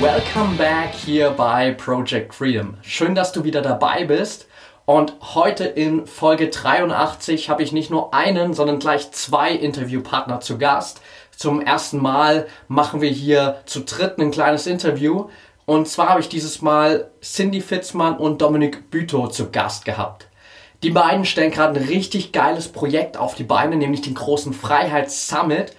Welcome back hier bei Project Freedom. Schön, dass du wieder dabei bist. Und heute in Folge 83 habe ich nicht nur einen, sondern gleich zwei Interviewpartner zu Gast. Zum ersten Mal machen wir hier zu dritt ein kleines Interview. Und zwar habe ich dieses Mal Cindy Fitzmann und Dominik Bütow zu Gast gehabt. Die beiden stellen gerade ein richtig geiles Projekt auf die Beine, nämlich den großen Freiheits Summit.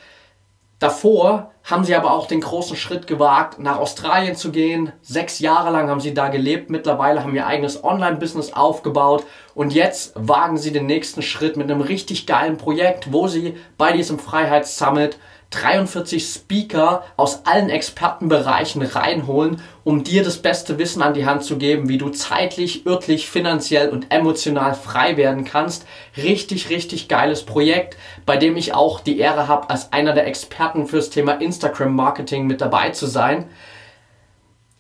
Davor haben sie aber auch den großen Schritt gewagt, nach Australien zu gehen. Sechs Jahre lang haben sie da gelebt. Mittlerweile haben ihr eigenes Online-Business aufgebaut. Und jetzt wagen sie den nächsten Schritt mit einem richtig geilen Projekt, wo sie bei diesem Freiheits-Summit 43 Speaker aus allen Expertenbereichen reinholen, um dir das beste Wissen an die Hand zu geben, wie du zeitlich, örtlich, finanziell und emotional frei werden kannst. Richtig, richtig geiles Projekt, bei dem ich auch die Ehre habe, als einer der Experten fürs Thema Instagram Marketing mit dabei zu sein.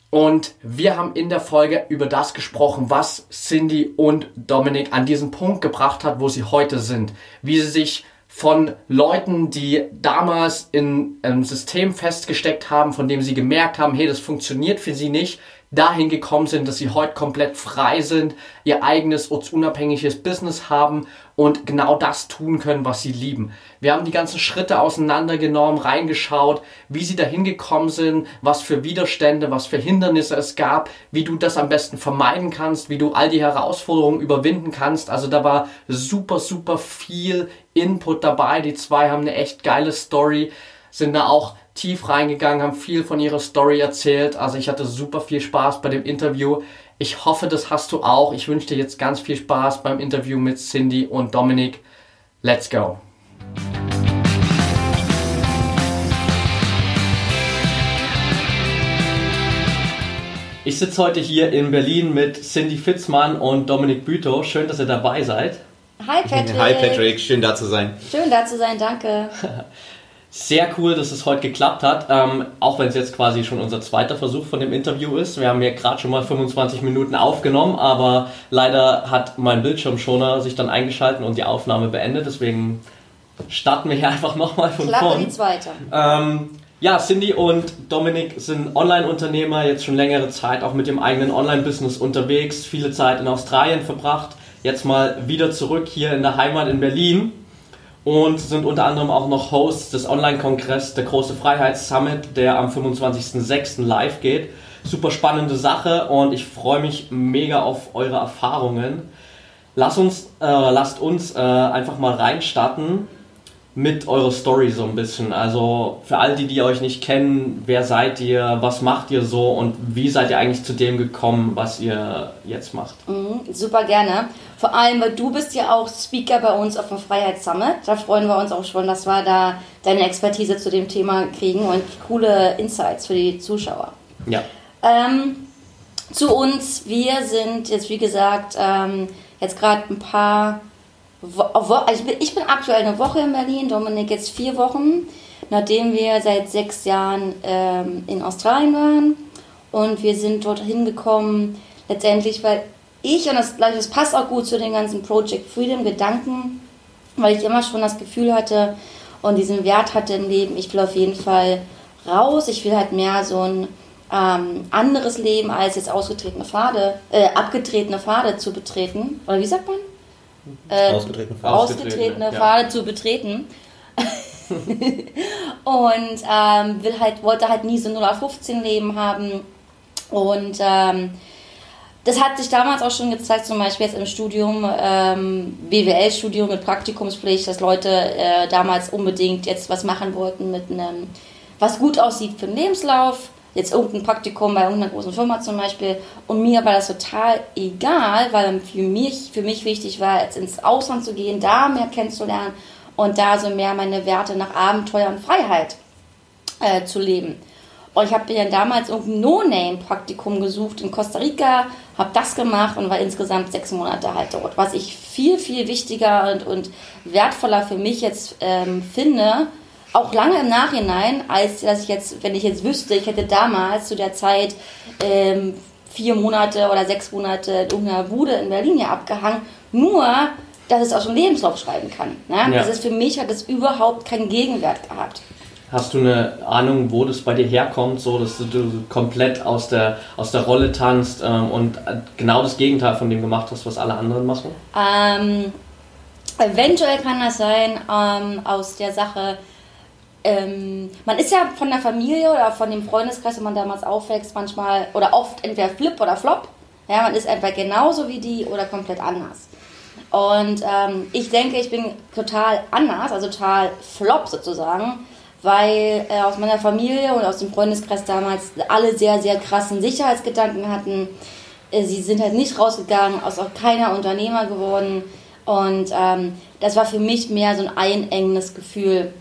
Und wir haben in der Folge über das gesprochen, was Cindy und Dominik an diesen Punkt gebracht hat, wo sie heute sind. Wie sie sich von Leuten, die damals in einem System festgesteckt haben, von dem sie gemerkt haben, hey, das funktioniert für sie nicht, dahin gekommen sind, dass sie heute komplett frei sind, ihr eigenes ortsunabhängiges Business haben und genau das tun können, was sie lieben. Wir haben die ganzen Schritte auseinandergenommen, reingeschaut, wie sie dahin gekommen sind, was für Widerstände, was für Hindernisse es gab, wie du das am besten vermeiden kannst, wie du all die Herausforderungen überwinden kannst. Also da war super, super viel Input dabei. Die zwei haben eine echt geile Story, sind da auch tief reingegangen, haben viel von ihrer Story erzählt. Also ich hatte super viel Spaß bei dem Interview. Ich hoffe, das hast du auch. Ich wünsche dir jetzt ganz viel Spaß beim Interview mit Cindy und Dominik. Let's go! Ich sitze heute hier in Berlin mit Cindy Fitzmann und Dominik Bütow. Schön, dass ihr dabei seid. Hi Patrick. Hi Patrick, schön da zu sein. Schön da zu sein, danke. Sehr cool, dass es heute geklappt hat, ähm, auch wenn es jetzt quasi schon unser zweiter Versuch von dem Interview ist. Wir haben ja gerade schon mal 25 Minuten aufgenommen, aber leider hat mein Bildschirmschoner sich dann eingeschaltet und die Aufnahme beendet. Deswegen starten wir hier einfach nochmal von Klappe vorn. die zweite. Ähm, ja, Cindy und Dominik sind Online-Unternehmer, jetzt schon längere Zeit auch mit dem eigenen Online-Business unterwegs, viele Zeit in Australien verbracht, jetzt mal wieder zurück hier in der Heimat in Berlin und sind unter anderem auch noch Hosts des Online-Kongresses, der große Freiheits-Summit, der am 25.06. live geht. Super spannende Sache und ich freue mich mega auf eure Erfahrungen. Lass uns, äh, lasst uns äh, einfach mal reinstarten mit eurer Story so ein bisschen. Also für all die, die euch nicht kennen, wer seid ihr, was macht ihr so und wie seid ihr eigentlich zu dem gekommen, was ihr jetzt macht? Mhm, super gerne. Vor allem, weil du bist ja auch Speaker bei uns auf dem Freiheitssummit. Da freuen wir uns auch schon, dass wir da deine Expertise zu dem Thema kriegen und coole Insights für die Zuschauer. Ja. Ähm, zu uns, wir sind jetzt wie gesagt ähm, jetzt gerade ein paar also ich, bin, aktuell eine Woche in Berlin, Dominik jetzt vier Wochen, nachdem wir seit sechs Jahren ähm, in Australien waren und wir sind dort hingekommen, letztendlich, weil ich, und das, das passt auch gut zu den ganzen Project Freedom Gedanken, weil ich immer schon das Gefühl hatte und diesen Wert hatte im Leben, ich will auf jeden Fall raus, ich will halt mehr so ein ähm, anderes Leben als jetzt ausgetretene Pfade, äh, abgetretene Pfade zu betreten. Oder wie sagt man? Äh, Ausgetretene Pfade. Ausgetretene ja. Pfade zu betreten. und ähm, will halt, wollte halt nie so ein 0815 Leben haben. Und ähm, das hat sich damals auch schon gezeigt, zum Beispiel jetzt im Studium, ähm, BWL-Studium mit Praktikumspflicht, dass Leute äh, damals unbedingt jetzt was machen wollten mit einem, was gut aussieht für den Lebenslauf. Jetzt irgendein Praktikum bei irgendeiner großen Firma zum Beispiel. Und mir war das total egal, weil für mich, für mich wichtig war, jetzt ins Ausland zu gehen, da mehr kennenzulernen und da so mehr meine Werte nach Abenteuer und Freiheit äh, zu leben. Und ich habe mir damals irgendein No-Name-Praktikum gesucht in Costa Rica, habe das gemacht und war insgesamt sechs Monate halt dort. Was ich viel, viel wichtiger und, und wertvoller für mich jetzt ähm, finde, auch lange im Nachhinein, als dass ich jetzt, wenn ich jetzt wüsste, ich hätte damals zu der Zeit ähm, vier Monate oder sechs Monate in irgendeiner Bude in Berlin ja abgehangen, nur dass es auch schon Lebenslauf schreiben kann. Ne? Ja. Das ist für mich hat es überhaupt keinen Gegenwert gehabt. Hast du eine Ahnung, wo das bei dir herkommt, so dass du komplett aus der, aus der Rolle tanzt ähm, und genau das Gegenteil von dem gemacht hast, was alle anderen machen? Ähm, eventuell kann das sein ähm, aus der Sache, ähm, man ist ja von der Familie oder von dem Freundeskreis, wo man damals aufwächst, manchmal oder oft entweder Flip oder Flop. Ja, man ist entweder genauso wie die oder komplett anders. Und ähm, ich denke, ich bin total anders, also total Flop sozusagen, weil äh, aus meiner Familie und aus dem Freundeskreis damals alle sehr, sehr krassen Sicherheitsgedanken hatten. Äh, sie sind halt nicht rausgegangen, aus auch keiner Unternehmer geworden. Und ähm, das war für mich mehr so ein einengendes Gefühl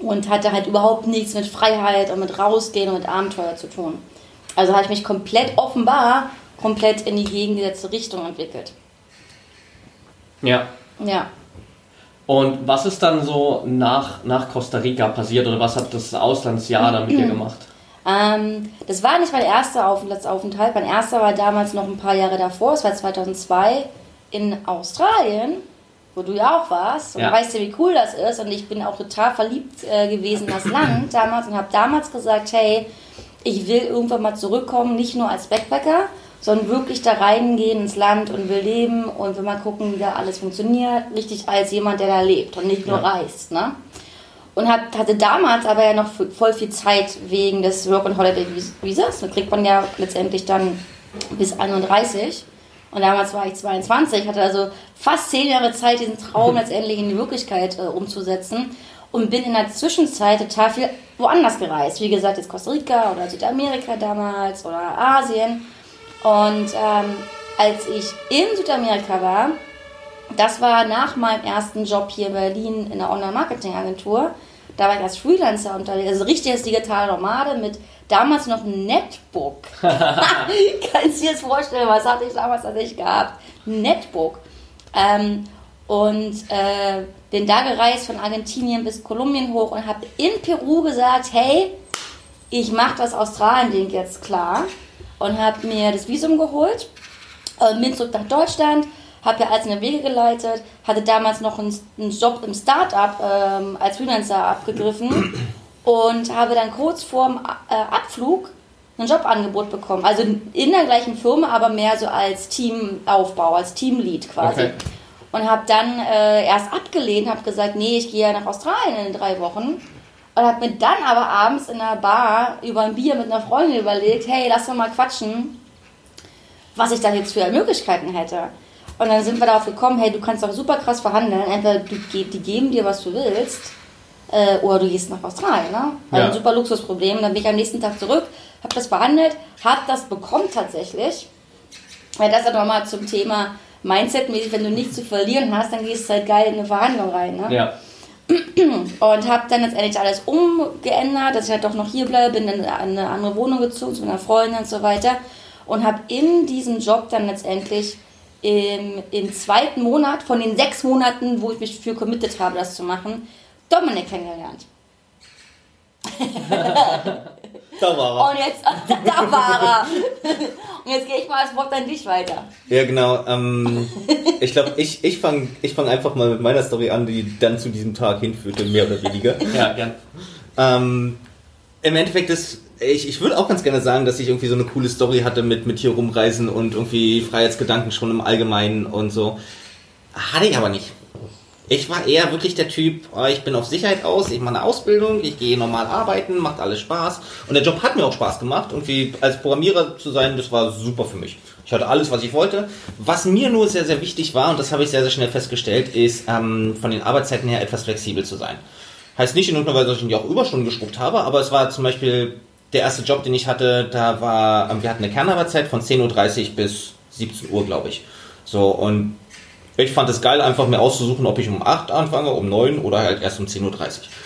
und hatte halt überhaupt nichts mit Freiheit und mit Rausgehen und mit Abenteuer zu tun. Also habe ich mich komplett offenbar komplett in die gegengesetzte Richtung entwickelt. Ja. Ja. Und was ist dann so nach, nach Costa Rica passiert oder was hat das Auslandsjahr dann mit dir gemacht? Ähm, das war nicht mein erster Aufenthaltsaufenthalt. Mein erster war damals noch ein paar Jahre davor. Es war 2002 in Australien wo du ja auch warst und ja. weißt ja, wie cool das ist. Und ich bin auch total verliebt äh, gewesen in das Land damals und habe damals gesagt, hey, ich will irgendwann mal zurückkommen, nicht nur als Backpacker, sondern wirklich da reingehen ins Land und will leben und will mal gucken, wie da alles funktioniert. Richtig als jemand, der da lebt und nicht nur ja. reist. Ne? Und hat, hatte damals aber ja noch voll viel Zeit wegen des Work and Holiday Visas. Da kriegt man ja letztendlich dann bis 31. Und damals war ich 22, hatte also fast zehn Jahre Zeit, diesen Traum letztendlich in die Wirklichkeit äh, umzusetzen. Und bin in der Zwischenzeit total viel woanders gereist. Wie gesagt, jetzt Costa Rica oder Südamerika damals oder Asien. Und ähm, als ich in Südamerika war, das war nach meinem ersten Job hier in Berlin in der Online-Marketing-Agentur. Da war ich als Freelancer unterwegs, also richtig als digitale Nomade mit damals noch Netbook. Kannst du dir das vorstellen, was hatte ich damals tatsächlich gehabt? Netbook. Ähm, und äh, bin da gereist von Argentinien bis Kolumbien hoch und habe in Peru gesagt, hey, ich mache das Australien-Ding jetzt klar und habe mir das Visum geholt, äh, bin zurück nach Deutschland, habe ja alles in der Wege geleitet, hatte damals noch einen, einen Job im Startup ähm, als Freelancer abgegriffen und habe dann kurz vorm äh, Abflug ein Jobangebot bekommen. Also in der gleichen Firma, aber mehr so als Teamaufbau, als Teamlead quasi. Okay. Und habe dann äh, erst abgelehnt, habe gesagt, nee, ich gehe ja nach Australien in drei Wochen. Und habe mir dann aber abends in einer Bar über ein Bier mit einer Freundin überlegt, hey, lass doch mal quatschen, was ich da jetzt für Möglichkeiten hätte. Und dann sind wir darauf gekommen, hey, du kannst doch super krass verhandeln. Entweder du, die geben dir, was du willst, äh, oder du gehst nach Australien. Ne? Also ja. ein super Luxusproblem. Dann bin ich am nächsten Tag zurück, habe das verhandelt, habe das bekommen tatsächlich. Weil das ist nochmal zum Thema Mindset-mäßig, wenn du nichts zu verlieren hast, dann gehst du halt geil in eine Verhandlung rein. Ne? Ja. Und habe dann letztendlich alles umgeändert, dass ich halt doch noch hier bleibe, bin dann in eine andere Wohnung gezogen zu meiner Freundin und so weiter. Und habe in diesem Job dann letztendlich im, im zweiten Monat von den sechs Monaten, wo ich mich für committed habe, das zu machen, Dominik kennengelernt. da war er. Und jetzt, da war er. Und jetzt gehe ich mal das Wort an dich weiter. Ja, genau. Ähm, ich glaube, ich, ich fange ich fang einfach mal mit meiner Story an, die dann zu diesem Tag hinführte, mehr oder weniger. ja, gern. Ähm, Im Endeffekt ist, ich, ich würde auch ganz gerne sagen, dass ich irgendwie so eine coole Story hatte mit, mit hier rumreisen und irgendwie Freiheitsgedanken schon im Allgemeinen und so. Hatte ich aber nicht. Ich war eher wirklich der Typ, oh, ich bin auf Sicherheit aus, ich mache eine Ausbildung, ich gehe normal arbeiten, macht alles Spaß. Und der Job hat mir auch Spaß gemacht. Irgendwie als Programmierer zu sein, das war super für mich. Ich hatte alles, was ich wollte. Was mir nur sehr, sehr wichtig war, und das habe ich sehr, sehr schnell festgestellt, ist ähm, von den Arbeitszeiten her etwas flexibel zu sein. Heißt nicht in irgendeiner Weise, dass ich nicht auch Überstunden geschrubbt habe, aber es war zum Beispiel der erste Job, den ich hatte, da war, ähm, wir hatten eine Kernarbeitszeit von 10.30 Uhr bis 17 Uhr, glaube ich. So, und Ich fand es geil, einfach mir auszusuchen, ob ich um 8 anfange, um 9 oder halt erst um 10.30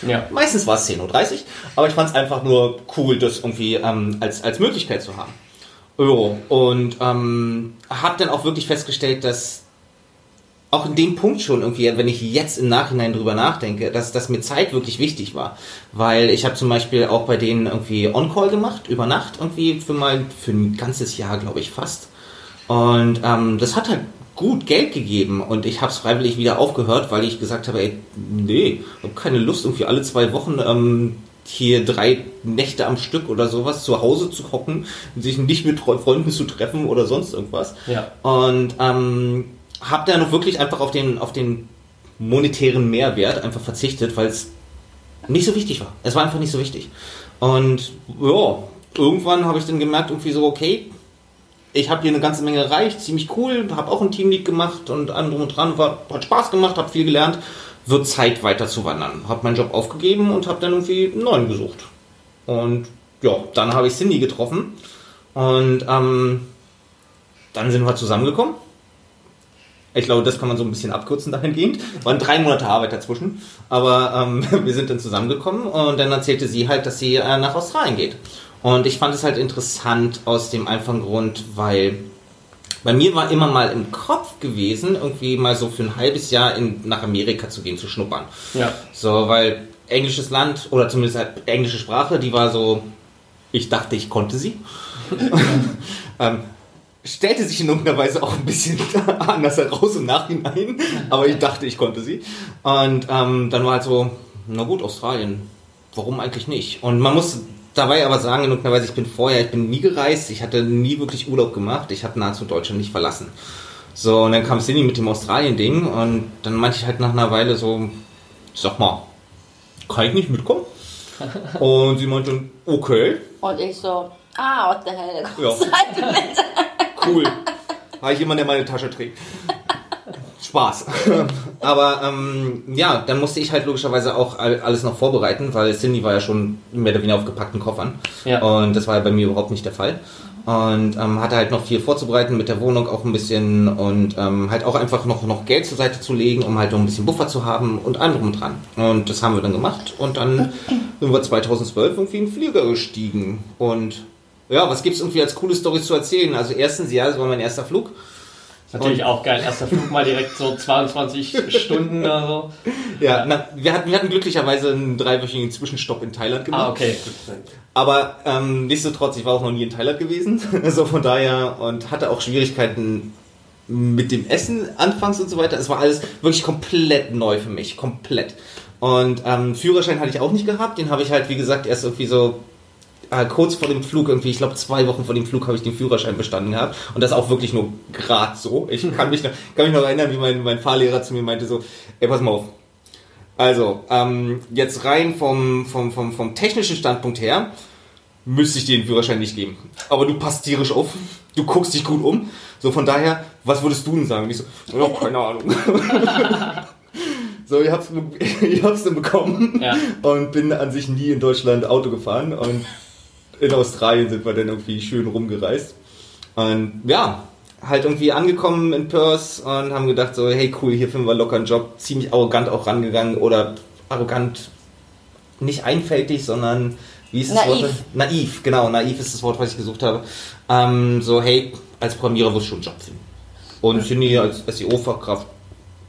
Uhr. Ja. Meistens war es 10.30 Uhr, aber ich fand es einfach nur cool, das irgendwie ähm, als, als Möglichkeit zu haben. Jo, und ähm, habe dann auch wirklich festgestellt, dass auch in dem Punkt schon irgendwie, wenn ich jetzt im Nachhinein drüber nachdenke, dass, dass mir Zeit wirklich wichtig war. Weil ich habe zum Beispiel auch bei denen irgendwie On-Call gemacht, über Nacht irgendwie für mal, für ein ganzes Jahr, glaube ich, fast. Und ähm, das hat halt gut Geld gegeben und ich habe es freiwillig wieder aufgehört, weil ich gesagt habe, ey, nee, ich habe keine Lust, irgendwie alle zwei Wochen ähm, hier drei Nächte am Stück oder sowas zu Hause zu hocken, sich nicht mit Freunden zu treffen oder sonst irgendwas. Ja. Und ähm, habe da noch wirklich einfach auf den, auf den monetären Mehrwert einfach verzichtet, weil es nicht so wichtig war. Es war einfach nicht so wichtig. Und ja, irgendwann habe ich dann gemerkt, irgendwie so, okay, ich habe hier eine ganze Menge erreicht, ziemlich cool, habe auch ein Teamlead gemacht und allem und dran, war, hat Spaß gemacht, habe viel gelernt, wird Zeit weiter zu wandern. Habe meinen Job aufgegeben und habe dann irgendwie einen neuen gesucht. Und ja, dann habe ich Cindy getroffen und ähm, dann sind wir zusammengekommen. Ich glaube, das kann man so ein bisschen abkürzen dahingehend. Waren drei Monate Arbeit dazwischen. Aber ähm, wir sind dann zusammengekommen und dann erzählte sie halt, dass sie äh, nach Australien geht. Und ich fand es halt interessant aus dem einfachen Grund, weil bei mir war immer mal im Kopf gewesen, irgendwie mal so für ein halbes Jahr in, nach Amerika zu gehen, zu schnuppern. Ja. So, weil englisches Land oder zumindest halt englische Sprache, die war so, ich dachte, ich konnte sie. ähm, stellte sich in irgendeiner Weise auch ein bisschen anders heraus im Nachhinein, aber ich dachte, ich konnte sie. Und ähm, dann war halt so, na gut, Australien, warum eigentlich nicht? Und man muss dabei aber sagen, in irgendeiner Weise, ich bin vorher, ich bin nie gereist, ich hatte nie wirklich Urlaub gemacht, ich habe nahezu Deutschland nicht verlassen. So, und dann kam Cindy mit dem Australien-Ding und dann meinte ich halt nach einer Weile so, sag mal, kann ich nicht mitkommen? Und sie meinte, okay. Und ich so, ah, what the hell, Ja. kommst du halt mit? Cool. Habe ich jemanden, der meine Tasche trägt. Spaß. Aber ähm, ja, dann musste ich halt logischerweise auch all- alles noch vorbereiten, weil Cindy war ja schon mehr oder weniger auf gepackten Koffern. Ja. Und das war ja bei mir überhaupt nicht der Fall. Und ähm, hatte halt noch viel vorzubereiten mit der Wohnung auch ein bisschen und ähm, halt auch einfach noch, noch Geld zur Seite zu legen, um halt noch ein bisschen Buffer zu haben und und dran. Und das haben wir dann gemacht und dann sind wir 2012 irgendwie in den Flieger gestiegen. Und ja, was gibt's irgendwie als coole Storys zu erzählen? Also erstens, ja, das war mein erster Flug. Natürlich auch geil. Erster Flug mal direkt so 22 Stunden oder so. Ja, na, wir, hatten, wir hatten glücklicherweise einen dreiwöchigen Zwischenstopp in Thailand gemacht. Ah, okay. Aber ähm, nichtsdestotrotz, ich war auch noch nie in Thailand gewesen. so von daher und hatte auch Schwierigkeiten mit dem Essen anfangs und so weiter. Es war alles wirklich komplett neu für mich. Komplett. Und ähm, Führerschein hatte ich auch nicht gehabt. Den habe ich halt, wie gesagt, erst irgendwie so äh, kurz vor dem Flug, irgendwie, ich glaube zwei Wochen vor dem Flug, habe ich den Führerschein bestanden gehabt. Und das auch wirklich nur gerade so. Ich kann mich, noch, kann mich noch erinnern, wie mein, mein Fahrlehrer zu mir meinte so, ey, pass mal auf. Also, ähm, jetzt rein vom, vom, vom, vom technischen Standpunkt her, müsste ich dir den Führerschein nicht geben. Aber du passt tierisch auf, du guckst dich gut um. So, von daher, was würdest du denn sagen? Und ich so, ja, keine Ahnung. so, ich hab's, ich hab's dann bekommen Ja. und bin an sich nie in Deutschland Auto gefahren und in Australien sind wir dann irgendwie schön rumgereist. Und ja, halt irgendwie angekommen in Perth und haben gedacht so, hey cool, hier finden wir locker einen Job. Ziemlich arrogant auch rangegangen oder arrogant, nicht einfältig, sondern wie ist das Naiv. Wort? Naiv, genau, naiv ist das Wort, was ich gesucht habe. Ähm, so, hey, als Programmierer wirst du schon einen Job finden. Und Cindy als SEO-Fachkraft.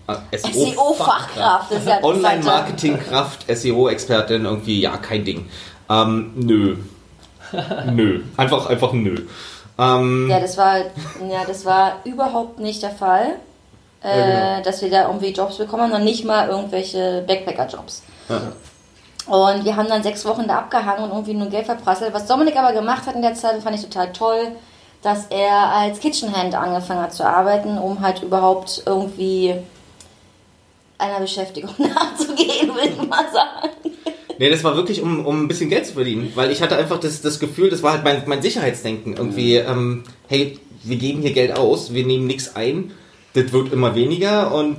Äh, SEO-Fachkraft, das ist ja Online-Marketing-Kraft, SEO-Expertin, irgendwie, ja, kein Ding. Ähm, nö. Nö. Einfach, einfach nö. Ähm, Ja, das war, ja, das war überhaupt nicht der Fall, äh, Ja, genau. dass wir da irgendwie Jobs bekommen, noch nicht mal irgendwelche Backpacker-Jobs. Ja. Und wir haben dann sechs Wochen da abgehangen und irgendwie nur Geld verprasselt. Was Dominik aber gemacht hat in der Zeit, fand ich total toll, dass er als Kitchenhand angefangen hat zu arbeiten, um halt überhaupt irgendwie einer Beschäftigung nachzugehen, würde ich mal sagen. Nee, das war wirklich, um, um ein bisschen Geld zu verdienen. Weil ich hatte einfach das, das Gefühl, das war halt mein, mein Sicherheitsdenken. Irgendwie, ähm, hey, wir geben hier Geld aus, wir nehmen nichts ein, das wird immer weniger und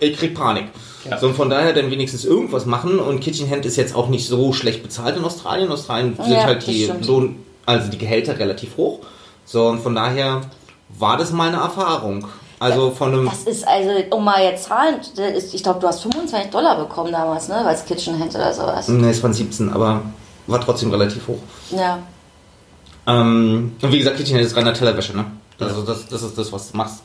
ich krieg Panik. Ja. So, und von daher dann wenigstens irgendwas machen und Kitchen Hand ist jetzt auch nicht so schlecht bezahlt in Australien. In Australien sind Ja, halt die. Lohn, also die Gehälter relativ hoch. So, und von daher war das mal eine Erfahrung. Also von einem. Das ist also, um mal jetzt Zahlen, ist- ich glaube, du hast 25 Dollar bekommen damals, ne, als Kitchenhand oder sowas. Ne, es waren 17, aber war trotzdem relativ hoch. Ja. Ähm, und wie gesagt, KitchenAid ist reiner Tellerwäsche, ne? Also das, das ist das, was du machst.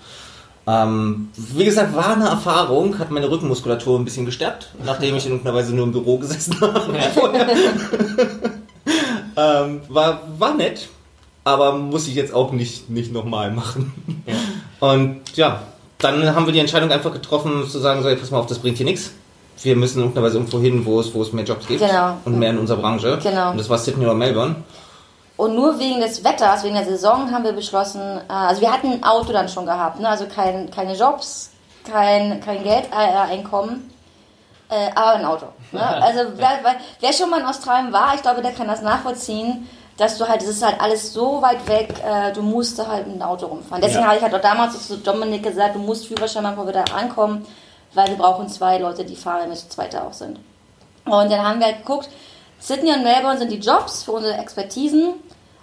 Ähm, wie gesagt, war eine Erfahrung, hat meine Rückenmuskulatur ein bisschen gestärkt, nachdem ich in irgendeiner Weise nur im Büro gesessen habe. ähm, war, war nett, aber muss ich jetzt auch nicht, nicht nochmal machen. Und ja, dann haben wir die Entscheidung einfach getroffen, zu sagen, so, ey, pass mal auf, das bringt hier nichts. Wir müssen in irgendeiner Weise irgendwo hin, wo es, wo es mehr Jobs gibt Genau. und mehr in unserer Branche. Genau. Und das war Sydney oder Melbourne. Und nur wegen des Wetters, wegen der Saison haben wir beschlossen, äh, also wir hatten ein Auto dann schon gehabt, ne? also kein, keine Jobs, kein, kein Geldeinkommen, äh, aber ein Auto. Ne? Also wer, wer schon mal in Australien war, ich glaube, der kann das nachvollziehen, dass du halt, es ist halt alles so weit weg, äh, du musst da halt mit dem Auto rumfahren. Deswegen Ja. habe ich halt auch damals zu Dominik gesagt, du musst Führerschein machen, da ankommen, weil wir brauchen zwei Leute, die fahren, wenn wir zu zweit auch sind. Und dann haben wir halt geguckt, Sydney und Melbourne sind die Jobs für unsere Expertisen.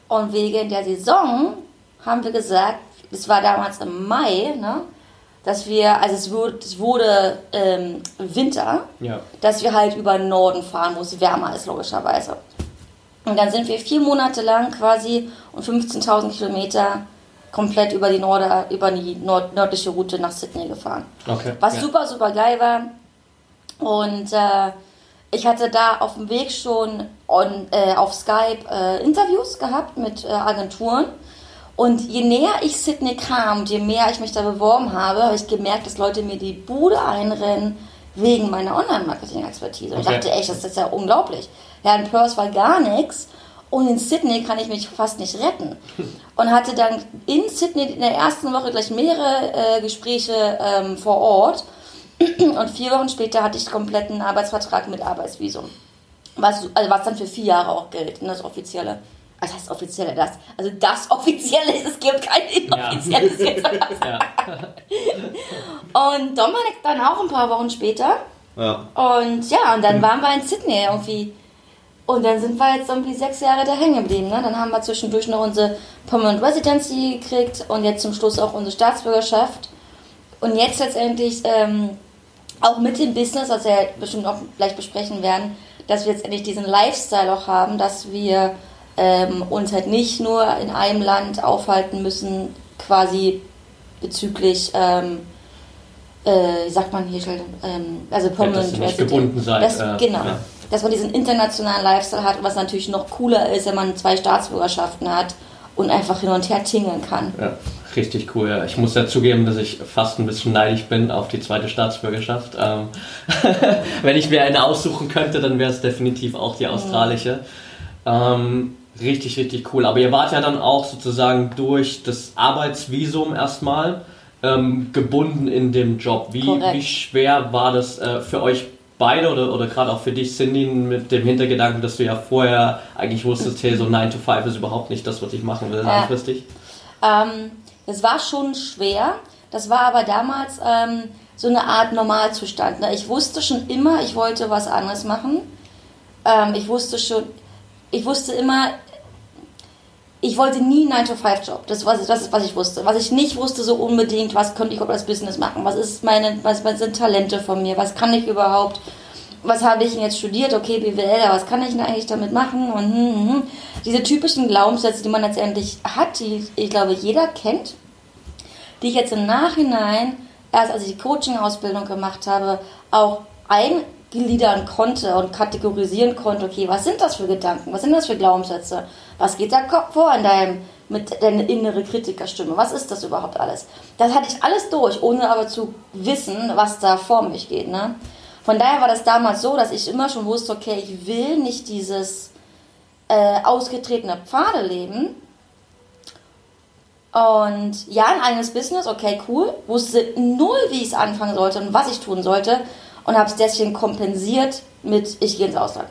Und wegen der Saison haben wir gesagt, es war damals im Mai, ne, dass wir, also es wurde, es wurde ähm, Winter, Ja. dass wir halt über den Norden fahren, wo es wärmer ist, logischerweise. Und dann sind wir vier Monate lang quasi und 15.000 Kilometer komplett über die, Norde, über die nord nördliche Route nach Sydney gefahren. Okay. Was ja. super, super geil war. Und äh, ich hatte da auf dem Weg schon on, äh, auf Skype äh, Interviews gehabt mit äh, Agenturen. Und je näher ich Sydney kam und je mehr ich mich da beworben habe, habe ich gemerkt, dass Leute mir die Bude einrennen wegen meiner Online-Marketing-Expertise. Und ich Okay. dachte, echt, das ist ja unglaublich. Ja, in Perth war gar nichts. Und in Sydney kann ich mich fast nicht retten. Und hatte dann in Sydney in der ersten Woche gleich mehrere äh, Gespräche ähm, vor Ort. Und vier Wochen später hatte ich kompletten Arbeitsvertrag mit Arbeitsvisum. Was, also was dann für vier Jahre auch gilt, ne, das offizielle. Also das offizielle, das. Also das offizielle ist, es gibt kein inoffizielles jetzt. Ja. Und Dominik dann auch ein paar Wochen später. Ja. Und ja, und dann waren wir in Sydney irgendwie. Und dann sind wir jetzt irgendwie sechs Jahre da hängen geblieben. Ne? Dann haben wir zwischendurch noch unsere Permanent Residency gekriegt und jetzt zum Schluss auch unsere Staatsbürgerschaft. Und jetzt letztendlich ähm, auch mit dem Business, was wir bestimmt auch gleich besprechen werden, dass wir jetzt endlich diesen Lifestyle auch haben, dass wir ähm, uns halt nicht nur in einem Land aufhalten müssen, quasi bezüglich, ähm, äh, wie sagt man hier, schon, ähm, also Permanent Resident. gebunden seid, Das, äh, genau. ja. Dass man diesen internationalen Lifestyle hat, was natürlich noch cooler ist, wenn man zwei Staatsbürgerschaften hat und einfach hin und her tingeln kann. Ja, richtig cool. Ja. Ich muss ja zugeben, dass ich fast ein bisschen neidisch bin auf die zweite Staatsbürgerschaft. Ähm, wenn ich mir eine aussuchen könnte, dann wäre es definitiv auch die australische. Ähm, richtig, richtig cool. Aber ihr wart ja dann auch sozusagen durch das Arbeitsvisum erstmal ähm, gebunden in dem Job. Wie, Korrekt. wie schwer war das äh, für euch beide oder, oder gerade auch für dich, Cindy, mit dem Hintergedanken, dass du ja vorher eigentlich wusstest, hey, so 9 to 5 ist überhaupt nicht das, was ich machen will Ja. langfristig? Ähm, das war schon schwer. Das war aber damals ähm, so eine Art Normalzustand. Ne? Ich wusste schon immer, ich wollte was anderes machen. Ähm, ich wusste schon, ich wusste immer, ich wollte nie einen 9-to-5-Job. Das, das ist, was ich wusste. Was ich nicht wusste so unbedingt, was könnte ich überhaupt als Business machen? Was, ist meine, was sind Talente von mir? Was kann ich überhaupt? Was habe ich denn jetzt studiert? Okay, BWL, aber was kann ich denn eigentlich damit machen? Und hm, hm, hm. diese typischen Glaubenssätze, die man letztendlich hat, die ich glaube jeder kennt, die ich jetzt im Nachhinein, erst als ich die Coaching-Ausbildung gemacht habe, auch eingliedern konnte und kategorisieren konnte, okay, was sind das für Gedanken, was sind das für Glaubenssätze, was geht da vor in deinem, mit deiner innere Kritikerstimme, was ist das überhaupt alles? Das hatte ich alles durch, ohne aber zu wissen, was da vor mich geht, ne? Von daher war das damals so, dass ich immer schon wusste, okay, ich will nicht dieses äh, ausgetretene Pfade leben, und ja, ein eigenes Business, okay, cool. Wusste null, wie ich es anfangen sollte und was ich tun sollte. Und habe es deswegen kompensiert mit, ich gehe ins Ausland.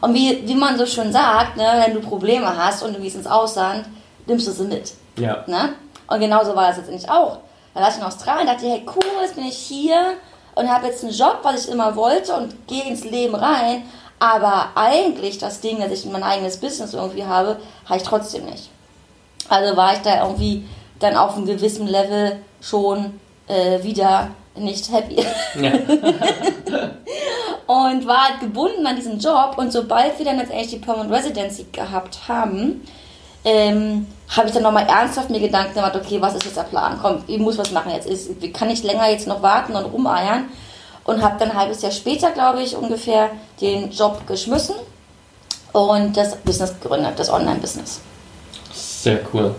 Und wie, wie man so schön sagt, ne, wenn du Probleme hast und du gehst ins Ausland, nimmst du sie mit. Ja. Ne? Und genauso war das jetzt nicht auch. Da war ich in Australien dachte, hey cool, jetzt bin ich hier und habe jetzt einen Job, was ich immer wollte und gehe ins Leben rein. Aber eigentlich das Ding, dass ich mein eigenes Business irgendwie habe, habe ich trotzdem nicht. Also war ich da irgendwie dann auf einem gewissen Level schon äh, wieder nicht happy. Ja. und war halt gebunden an diesen Job. Und sobald wir dann letztendlich die Permanent Residency gehabt haben, ähm, habe ich dann nochmal ernsthaft mir Gedanken gemacht, okay, was ist jetzt der Plan? Komm, ich muss was machen jetzt. Ist, ich kann nicht länger jetzt noch warten und rumeiern. Und habe dann ein halbes Jahr später, glaube ich, ungefähr den Job geschmissen und das Business gegründet, das Online-Business. Sehr cool.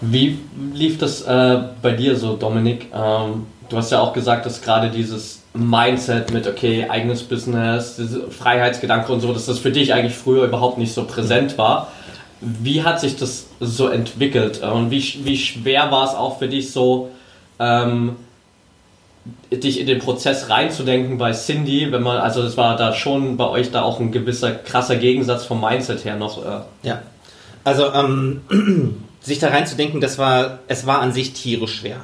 Wie lief das äh, bei dir so, Dominik? Ähm, du hast ja auch gesagt, dass gerade dieses Mindset mit, okay, eigenes Business, Freiheitsgedanke und so, dass das für dich eigentlich früher überhaupt nicht so präsent war. Wie hat sich das so entwickelt und wie, wie schwer war es auch für dich so, ähm, dich in den Prozess reinzudenken bei Cindy, wenn man, also es war da schon bei euch da auch ein gewisser krasser Gegensatz vom Mindset her noch. Äh. Ja. Also ähm, sich da reinzudenken, das war, es war an sich tierisch schwer.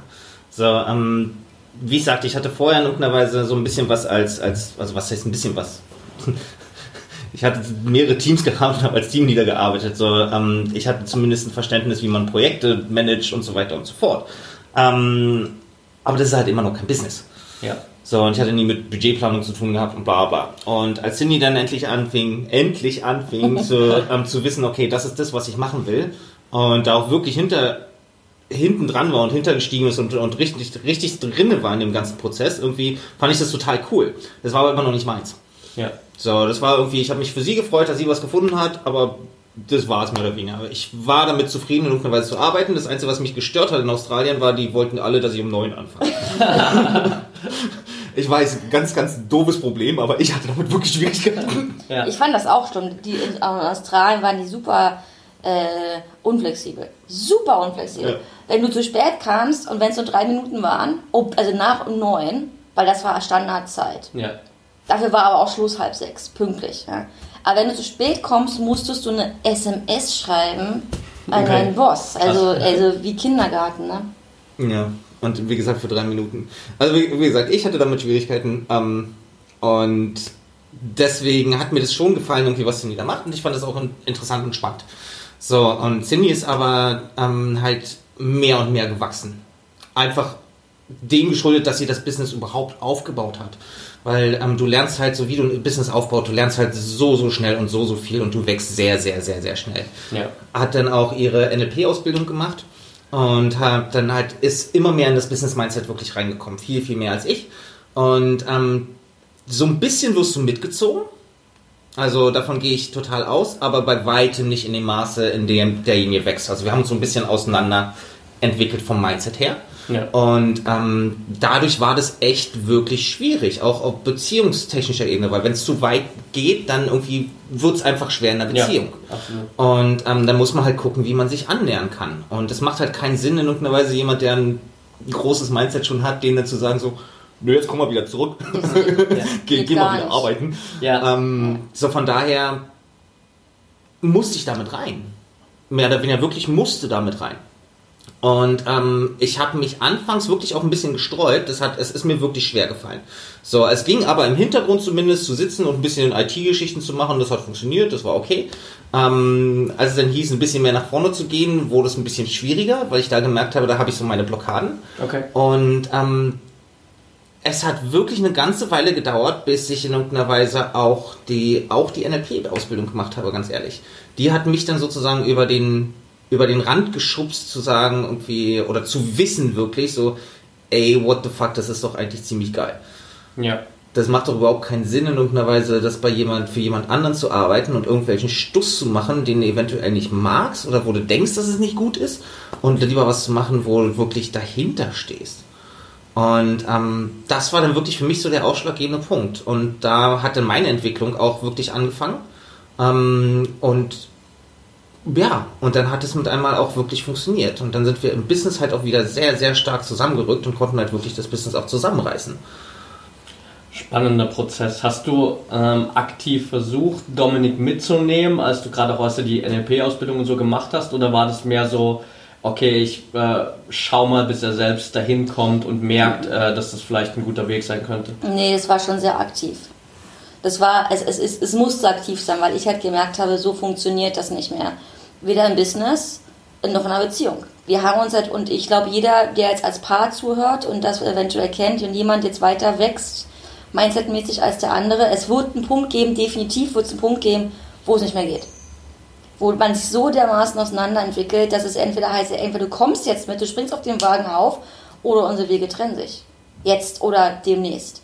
So, ähm, wie ich sagte, ich hatte vorher in irgendeiner Weise so ein bisschen was als, als also was heißt ein bisschen was? ich hatte mehrere Teams gehabt und habe als Teamleader gearbeitet. So, ähm, ich hatte zumindest ein Verständnis, wie man Projekte managt und so weiter und so fort. Ähm, aber das ist halt immer noch kein Business. Ja. So, und ich hatte nie mit Budgetplanung zu tun gehabt und bla bla. Und als Cindy dann endlich anfing, endlich anfing zu, ähm, zu wissen, okay, das ist das, was ich machen will, und da auch wirklich hinter, hinten dran war und hintergestiegen ist und, und richtig, richtig drinne war in dem ganzen Prozess, irgendwie fand ich das total cool. Das war aber immer noch nicht meins. Ja. So, das war irgendwie, ich habe mich für sie gefreut, dass sie was gefunden hat, aber das war es mehr oder weniger. Ich war damit zufrieden, in irgendeiner Weise zu arbeiten. Das Einzige, was mich gestört hat in Australien, war, die wollten alle, dass ich um neun anfange. ich weiß, ganz, ganz doofes Problem, aber ich hatte damit wirklich Schwierigkeiten. Ja. Ich fand das auch schon. Die in Australien waren die super äh, unflexibel. Super unflexibel. Ja. Wenn du zu spät kamst und wenn es nur drei Minuten waren, also nach um neun, weil das war Standardzeit. Ja. Dafür war aber auch Schluss halb sechs, pünktlich. Ja. Aber wenn du zu spät kommst, musstest du eine SMS schreiben an okay. deinen Boss. Also, also wie Kindergarten, ne? Ja, und wie gesagt, für drei Minuten. Also wie, wie gesagt, ich hatte damit Schwierigkeiten ähm, und deswegen hat mir das schon gefallen, irgendwie was Cindy da macht und ich fand das auch interessant und spannend. So, und Cindy ist aber ähm, halt mehr und mehr gewachsen. Einfach dem geschuldet, dass sie das Business überhaupt aufgebaut hat. Weil ähm, du lernst halt, so wie du ein Business aufbaut, du lernst halt so, so schnell und so, so viel und du wächst sehr, sehr, sehr, sehr schnell. Ja. Hat dann auch ihre NLP-Ausbildung gemacht und hat dann halt ist immer mehr in das Business-Mindset wirklich reingekommen. Viel, viel mehr als ich. Und ähm, so ein bisschen wirst du mitgezogen. Also davon gehe ich total aus, aber bei weitem nicht in dem Maße, in dem derjenige wächst. Also wir haben uns so ein bisschen auseinander entwickelt vom Mindset her. Ja. Und ähm, dadurch war das echt wirklich schwierig, auch auf beziehungstechnischer Ebene, weil wenn es zu weit geht, dann irgendwie wird es einfach schwer in der Beziehung. Ja, und ähm, dann muss man halt gucken, wie man sich annähern kann. Und es macht halt keinen Sinn, in irgendeiner Weise jemand, der ein großes Mindset schon hat, denen zu sagen so, nö, jetzt komm mal wieder zurück, ja. geh, geh mal wieder nicht. arbeiten. Ja. Ähm, so von daher musste ich damit rein. Mehr oder weniger wirklich musste damit rein. Und ähm, ich habe mich anfangs wirklich auch ein bisschen gestreut. Das hat, es ist mir wirklich schwer gefallen. So, es ging aber im Hintergrund zumindest zu sitzen und ein bisschen IT-Geschichten zu machen. Das hat funktioniert, das war okay. Ähm, als es dann hieß, ein bisschen mehr nach vorne zu gehen, wurde es ein bisschen schwieriger, weil ich da gemerkt habe, da habe ich so meine Blockaden. Okay. Und ähm, es hat wirklich eine ganze Weile gedauert, bis ich in irgendeiner Weise auch die, auch die NLP-Ausbildung gemacht habe, ganz ehrlich. Die hat mich dann sozusagen über den über den Rand geschubst zu sagen, irgendwie, oder zu wissen wirklich, so, ey, what the fuck, das ist doch eigentlich ziemlich geil. Ja. Das macht doch überhaupt keinen Sinn, in irgendeiner Weise, das bei jemand, für jemand anderen zu arbeiten und irgendwelchen Stuss zu machen, den du eventuell nicht magst oder wo du denkst, dass es nicht gut ist und lieber was zu machen, wo du wirklich dahinter stehst. Und ähm, das war dann wirklich für mich so der ausschlaggebende Punkt. Und da hat dann meine Entwicklung auch wirklich angefangen. Ähm, und ja, und dann hat es mit einmal auch wirklich funktioniert. Und dann sind wir im Business halt auch wieder sehr, sehr stark zusammengerückt und konnten halt wirklich das Business auch zusammenreißen. Spannender Prozess. Hast du ähm, aktiv versucht, Dominik mitzunehmen, als du gerade auch du die NLP-Ausbildung und so gemacht hast? Oder war das mehr so, okay, ich äh, schau mal, bis er selbst dahin kommt und merkt, äh, dass das vielleicht ein guter Weg sein könnte? Nee, es war schon sehr aktiv. Das war, es, es, es, es musste aktiv sein, weil ich halt gemerkt habe, so funktioniert das nicht mehr. Weder im Business noch in einer Beziehung. Wir haben uns halt, und ich glaube, jeder, der jetzt als Paar zuhört und das eventuell kennt und jemand jetzt weiter wächst, mindsetmäßig als der andere, es wird einen Punkt geben, definitiv wird es einen Punkt geben, wo es nicht mehr geht. Wo man sich so dermaßen auseinanderentwickelt, dass es entweder heißt, entweder du kommst jetzt mit, du springst auf den Wagen auf, oder unsere Wege trennen sich. Jetzt oder demnächst.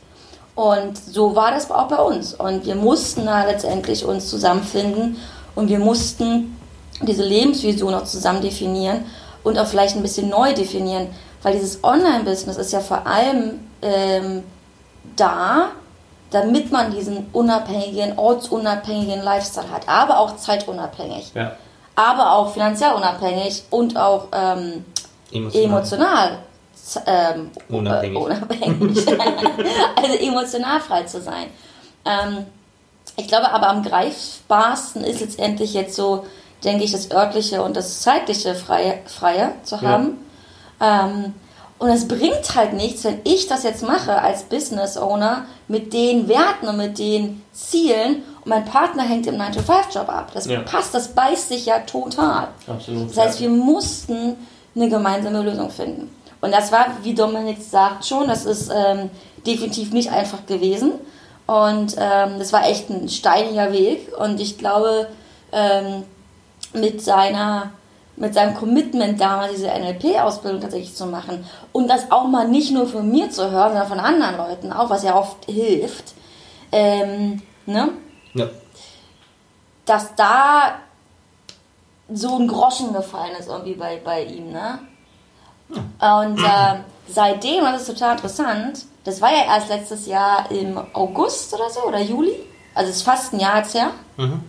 Und so war das auch bei uns. Und wir mussten da letztendlich uns zusammenfinden und wir mussten diese Lebensvision auch zusammen definieren und auch vielleicht ein bisschen neu definieren, weil dieses Online-Business ist ja vor allem ähm, da, damit man diesen unabhängigen, ortsunabhängigen Lifestyle hat, aber auch zeitunabhängig, Ja. aber auch finanziell unabhängig und auch ähm, Emotional. emotional ähm, Unabhängig. Äh, unabhängig. also emotional frei zu sein. Ähm, ich glaube aber am greifbarsten ist letztendlich jetzt so, denke ich, das örtliche und das zeitliche Freie, Freie zu Ja. haben. Ähm, und es bringt halt nichts, wenn ich das jetzt mache als Business Owner mit den Werten und mit den Zielen und mein Partner hängt im 9-to-5-Job ab. Das Ja. passt, das beißt sich ja total. Absolut. Das heißt, wir mussten eine gemeinsame Lösung finden. Und das war, wie Dominik sagt schon, das ist ähm, definitiv nicht einfach gewesen. Und ähm, das war echt ein steiniger Weg. Und ich glaube, ähm, mit seiner mit seinem Commitment damals diese NLP-Ausbildung tatsächlich zu machen und das auch mal nicht nur von mir zu hören, sondern von anderen Leuten auch, was ja oft hilft, ähm, ne? Ja. dass da so ein Groschen gefallen ist irgendwie bei, bei ihm, ne? Und äh, seitdem, das ist total interessant, das war ja erst letztes Jahr im August oder so, oder Juli, also es ist fast ein Jahr jetzt her, Mhm.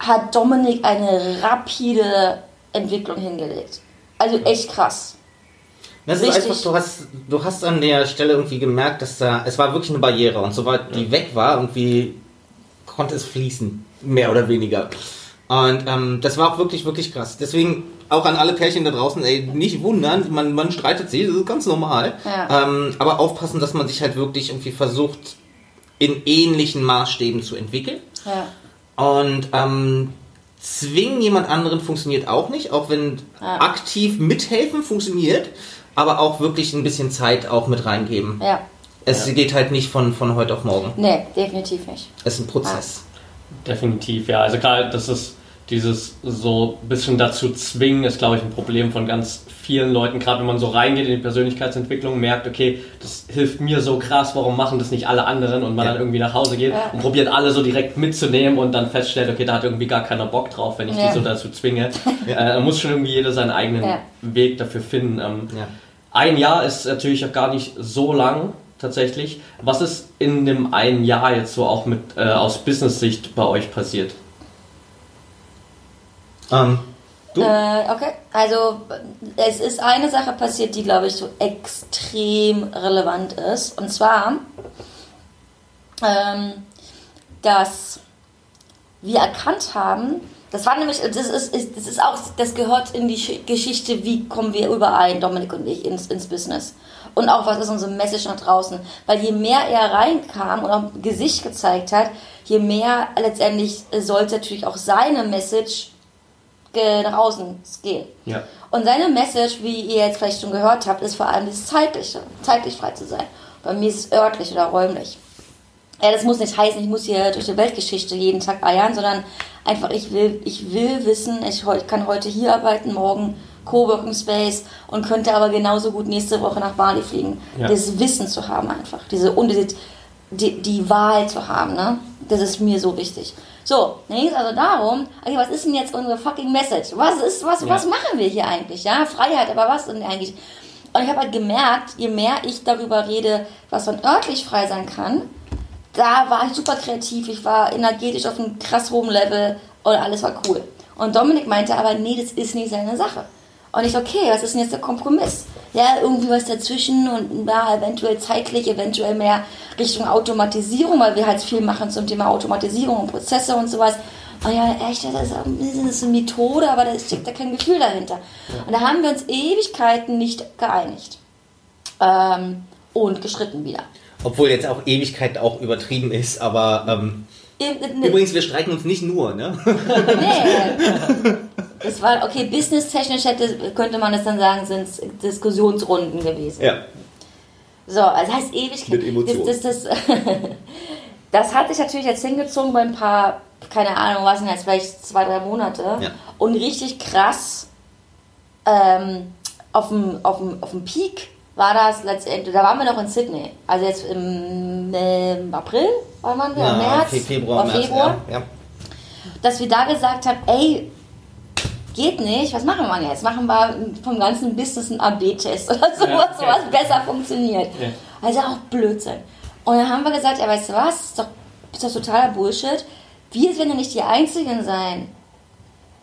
hat Dominik eine rapide Entwicklung hingelegt. Also echt krass. Das ist Richtig. einfach, du hast, du hast an der Stelle irgendwie gemerkt, dass da, es war wirklich eine Barriere und sobald die weg war, irgendwie konnte es fließen, mehr oder weniger. Und ähm, das war auch wirklich, wirklich krass. Deswegen auch an alle Pärchen da draußen, ey, nicht wundern, man, man streitet sich, das ist ganz normal. Ja. Ähm, aber aufpassen, dass man sich halt wirklich irgendwie versucht, in ähnlichen Maßstäben zu entwickeln. Ja. Und ähm, zwingen jemand anderen funktioniert auch nicht, auch wenn Ja. aktiv mithelfen funktioniert, aber auch wirklich ein bisschen Zeit auch mit reingeben. Ja. Es geht halt nicht von, von heute auf morgen. Nee, definitiv nicht. Es ist ein Prozess. Definitiv, ja. Also gerade das ist dieses so ein bisschen dazu zwingen, ist glaube ich ein Problem von ganz vielen Leuten, gerade wenn man so reingeht in die Persönlichkeitsentwicklung, merkt, okay, das hilft mir so krass, warum machen das nicht alle anderen und man Ja. dann irgendwie nach Hause geht Ja. und probiert alle so direkt mitzunehmen und dann feststellt, okay, da hat irgendwie gar keiner Bock drauf, wenn ich Ja. die so dazu zwinge. äh, da muss schon irgendwie jeder seinen eigenen Ja. Weg dafür finden. Ähm, Ja. ein Jahr ist natürlich auch gar nicht so lang tatsächlich. Was ist in dem einen Jahr jetzt so auch mit äh, aus Business-Sicht bei euch passiert? Ähm, du? Äh, okay, also es ist eine Sache passiert, die, glaube ich, so extrem relevant ist. Und zwar, ähm, dass wir erkannt haben, das war nämlich, das ist, ist, das ist auch, das gehört in die Sch- Geschichte, wie kommen wir überein, Dominik und ich, ins, ins Business. Und auch, was ist unsere Message nach draußen. Weil je mehr er reinkam und auch Gesicht gezeigt hat, je mehr letztendlich sollte natürlich auch seine Message ge- nach außen gehen. Ja. Und seine Message, wie ihr jetzt vielleicht schon gehört habt, ist vor allem das Zeitliche, zeitlich frei zu sein. Bei mir ist es örtlich oder räumlich. Ja, das muss nicht heißen, ich muss hier durch die Weltgeschichte jeden Tag eiern, sondern einfach, ich will, ich will wissen, ich heu- kann heute hier arbeiten, morgen Coworking Space und könnte aber genauso gut nächste Woche nach Bali fliegen. Ja. Dieses Wissen zu haben einfach, diese und diese, die, die Wahl zu haben, ne? Das ist mir so wichtig. So, dann ging es also darum, okay, was ist denn jetzt unsere fucking Message? Was ist, was, Ja. was machen wir hier eigentlich? Ja, Freiheit, aber was denn eigentlich? Und ich habe halt gemerkt, je mehr ich darüber rede, was man örtlich frei sein kann, da war ich super kreativ, ich war energetisch auf einem krass hohen Level und alles war cool. Und Dominik meinte aber, nee, das ist nicht seine Sache. Und ich, okay, was ist denn jetzt der Kompromiss? Ja, irgendwie was dazwischen und ja, eventuell zeitlich, eventuell mehr Richtung Automatisierung, weil wir halt viel machen zum Thema Automatisierung und Prozesse und sowas. Und ja, echt, das ist, das ist eine Methode, aber da steckt da kein Gefühl dahinter. Und da haben wir uns Ewigkeiten nicht geeinigt. Ähm, und gestritten wieder. Obwohl jetzt auch Ewigkeit auch übertrieben ist, aber ähm, Übrigens, wir streiten uns nicht nur, ne? Nee. Das war, okay, businesstechnisch hätte, könnte man es dann sagen, sind es Diskussionsrunden gewesen. Ja. So, also das heißt ewig. Mit Emotionen. Das, das, das, das hat sich natürlich jetzt hingezogen bei ein paar, keine Ahnung, was denn jetzt, vielleicht zwei, drei Monate. Ja. Und richtig krass ähm, auf dem Peak war das letztendlich, da waren wir noch in Sydney. Also jetzt im, ähm, April waren wir, im März, Fe- Februar, März, Februar Ja, ja. dass wir da gesagt haben, ey, geht nicht, was machen wir jetzt? Machen wir vom ganzen Business einen AB-Test oder sowas, Ja, so ja. was besser funktioniert. Ja. Also auch Blödsinn. Und dann haben wir gesagt, ja, weißt du was, ist doch, ist doch totaler Bullshit. Wir werden ja nicht die Einzigen sein,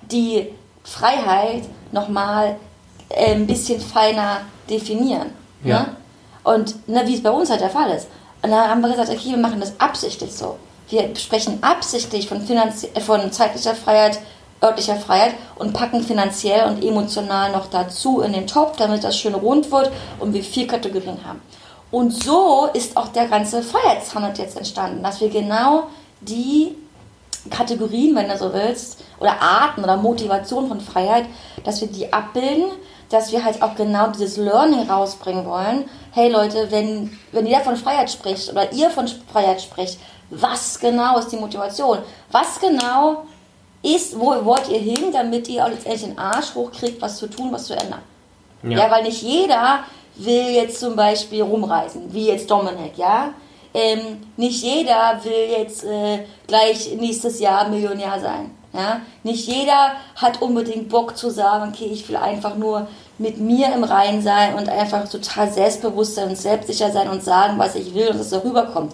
die Freiheit nochmal äh, ein bisschen feiner definieren. Ja. Ne? Und ne, wie es bei uns halt der Fall ist. Und dann haben wir gesagt, okay, wir machen das absichtlich so. Wir sprechen absichtlich von, finanzie äh, von zeitlicher Freiheit, örtlicher Freiheit und packen finanziell und emotional noch dazu in den Topf, damit das schön rund wird und wir vier Kategorien haben. Und so ist auch der ganze Freiheitshandel jetzt entstanden, dass wir genau die Kategorien, wenn du so willst, oder Arten oder Motivation von Freiheit, dass wir die abbilden, dass wir halt auch genau dieses Learning rausbringen wollen. Hey Leute, wenn, wenn ihr von Freiheit spricht oder ihr von Freiheit spricht, was genau ist die Motivation? Was genau ist, wo wollt ihr hin, damit ihr auch letztendlich den Arsch hochkriegt, was zu tun, was zu ändern? Ja. weil nicht jeder will jetzt zum Beispiel rumreisen, wie jetzt Dominik, ja. Ähm, nicht jeder will jetzt äh, gleich nächstes Jahr Millionär sein. Ja? Nicht jeder hat unbedingt Bock zu sagen, okay, ich will einfach nur mit mir im Reinen sein und einfach total selbstbewusst sein und selbstsicher sein und sagen, was ich will und dass es so rüberkommt.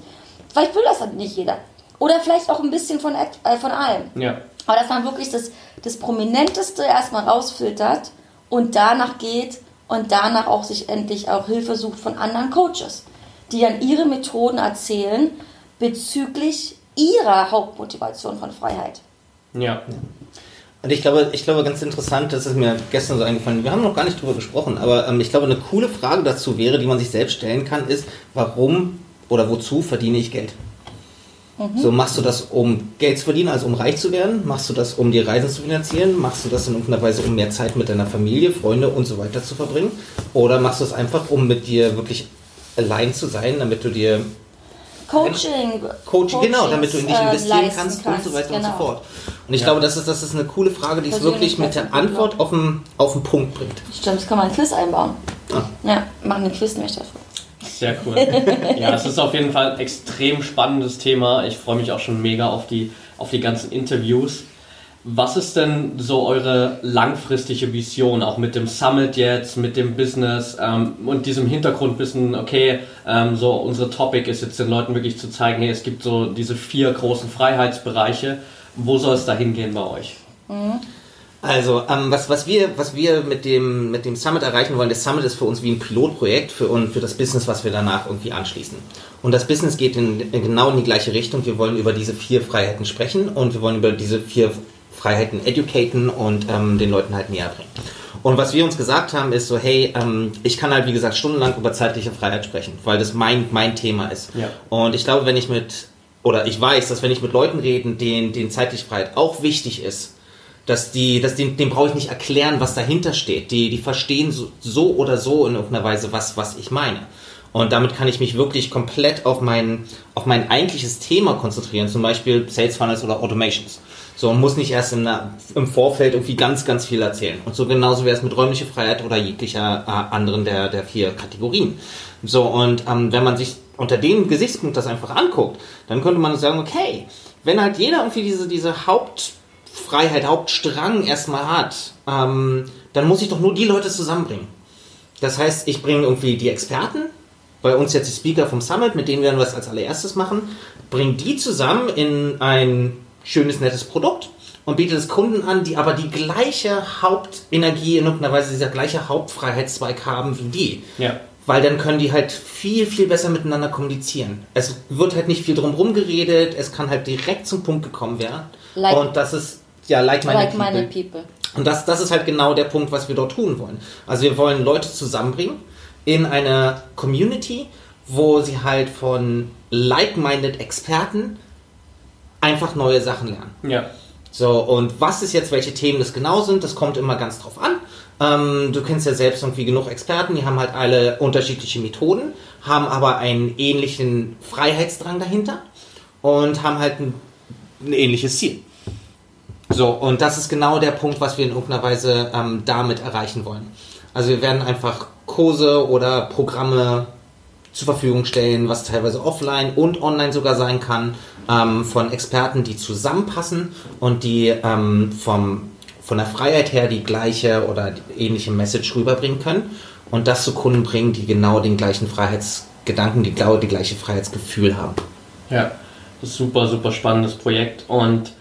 Vielleicht will das halt nicht jeder. Oder vielleicht auch ein bisschen von, äh, von allem. Ja. Aber dass man wirklich das, das Prominenteste erstmal rausfiltert und danach geht und danach auch sich endlich auch Hilfe sucht von anderen Coaches, die dann ihre Methoden erzählen bezüglich ihrer Hauptmotivation von Freiheit. Ja. Und ich glaube, ich glaube, ganz interessant, das ist mir gestern so eingefallen, wir haben noch gar nicht drüber gesprochen, aber ähm, ich glaube, eine coole Frage dazu wäre, die man sich selbst stellen kann, ist, warum oder wozu verdiene ich Geld? So, machst du das, um Geld zu verdienen, also um reich zu werden? Machst du das, um die Reisen zu finanzieren? Machst du das in irgendeiner Weise, um mehr Zeit mit deiner Familie, Freunde und so weiter zu verbringen? Oder machst du es einfach, um mit dir wirklich allein zu sein, damit du dir Coaching. Coaching, genau, damit du in dich äh, investieren leisten kannst, und so weiter und genau. so fort. Und ich Ja. glaube, das ist, das ist eine coole Frage, die es wirklich mit der Antwort auf den, auf den Punkt bringt. Stimmt, das kann man ein Quiz einbauen. Ah. Ja, machen einen Quiz nämlich dafür. Sehr cool. Ja, es ist auf jeden Fall ein extrem spannendes Thema. Ich freue mich auch schon mega auf die, auf die ganzen Interviews. Was ist denn so eure langfristige Vision, auch mit dem Summit jetzt, mit dem Business ähm, und diesem Hintergrundwissen, okay, ähm, so unsere Topic ist jetzt den Leuten wirklich zu zeigen, hey, es gibt so diese vier großen Freiheitsbereiche. Wo soll es da hingehen bei euch? Also, ähm, was, was, wir, was wir mit dem, mit dem Summit erreichen wollen, das Summit ist für uns wie ein Pilotprojekt für, für das Business, was wir danach irgendwie anschließen. Und das Business geht in, in genau in die gleiche Richtung. Wir wollen über diese vier Freiheiten sprechen und wir wollen über diese vier Freiheiten educaten und ähm, den Leuten halt näher bringen. Und was wir uns gesagt haben, ist so, hey, ähm, ich kann halt, wie gesagt, stundenlang über zeitliche Freiheit sprechen, weil das mein, mein Thema ist. Ja. Und ich glaube, wenn ich mit, oder ich weiß, dass wenn ich mit Leuten rede, denen, denen zeitliche Freiheit auch wichtig ist, dass die, dass den, dem brauche ich nicht erklären, was dahinter steht. Die, die verstehen so, so oder so in irgendeiner Weise, was, was ich meine. Und damit kann ich mich wirklich komplett auf mein, auf mein eigentliches Thema konzentrieren, zum Beispiel Sales Funnels oder Automations. So, und muss nicht erst im, im Vorfeld irgendwie ganz, ganz viel erzählen. Und so genauso wäre es mit räumlicher Freiheit oder jeglicher äh, anderen der, der vier Kategorien. So, und ähm, wenn man sich unter dem Gesichtspunkt das einfach anguckt, dann könnte man sagen, okay, wenn halt jeder irgendwie diese, diese Hauptfreiheit, Hauptstrang erstmal hat, ähm, dann muss ich doch nur die Leute zusammenbringen. Das heißt, ich bringe irgendwie die Experten, bei uns jetzt die Speaker vom Summit, mit denen werden wir das als allererstes machen, bringe die zusammen in ein schönes, nettes Produkt und biete es Kunden an, die aber die gleiche Hauptenergie in irgendeiner Weise, dieser gleiche Hauptfreiheitszweig haben wie die. Ja. Weil dann können die halt viel, viel besser miteinander kommunizieren. Es wird halt nicht viel drum rumgeredet, es kann halt direkt zum Punkt gekommen werden. Like- und das ist, ja, like-minded Like-minded people. people. Und das, das ist halt genau der Punkt, was wir dort tun wollen. Also wir wollen Leute zusammenbringen in eine Community, wo sie halt von like-minded Experten einfach neue Sachen lernen. Ja. So, und was ist jetzt, welche Themen das genau sind, das kommt immer ganz drauf an. Ähm, du kennst ja selbst irgendwie genug Experten, die haben halt alle unterschiedliche Methoden, haben aber einen ähnlichen Freiheitsdrang dahinter und haben halt ein, ein ähnliches Ziel. So, und das ist genau der Punkt, was wir in irgendeiner Weise ähm, damit erreichen wollen. Also wir werden einfach Kurse oder Programme zur Verfügung stellen, was teilweise offline und online sogar sein kann, ähm, von Experten, die zusammenpassen und die ähm, vom, von der Freiheit her die gleiche oder die ähnliche Message rüberbringen können und das zu Kunden bringen, die genau den gleichen Freiheitsgedanken, die genau die gleiche Freiheitsgefühl haben. Ja, das ist super, super spannendes Projekt und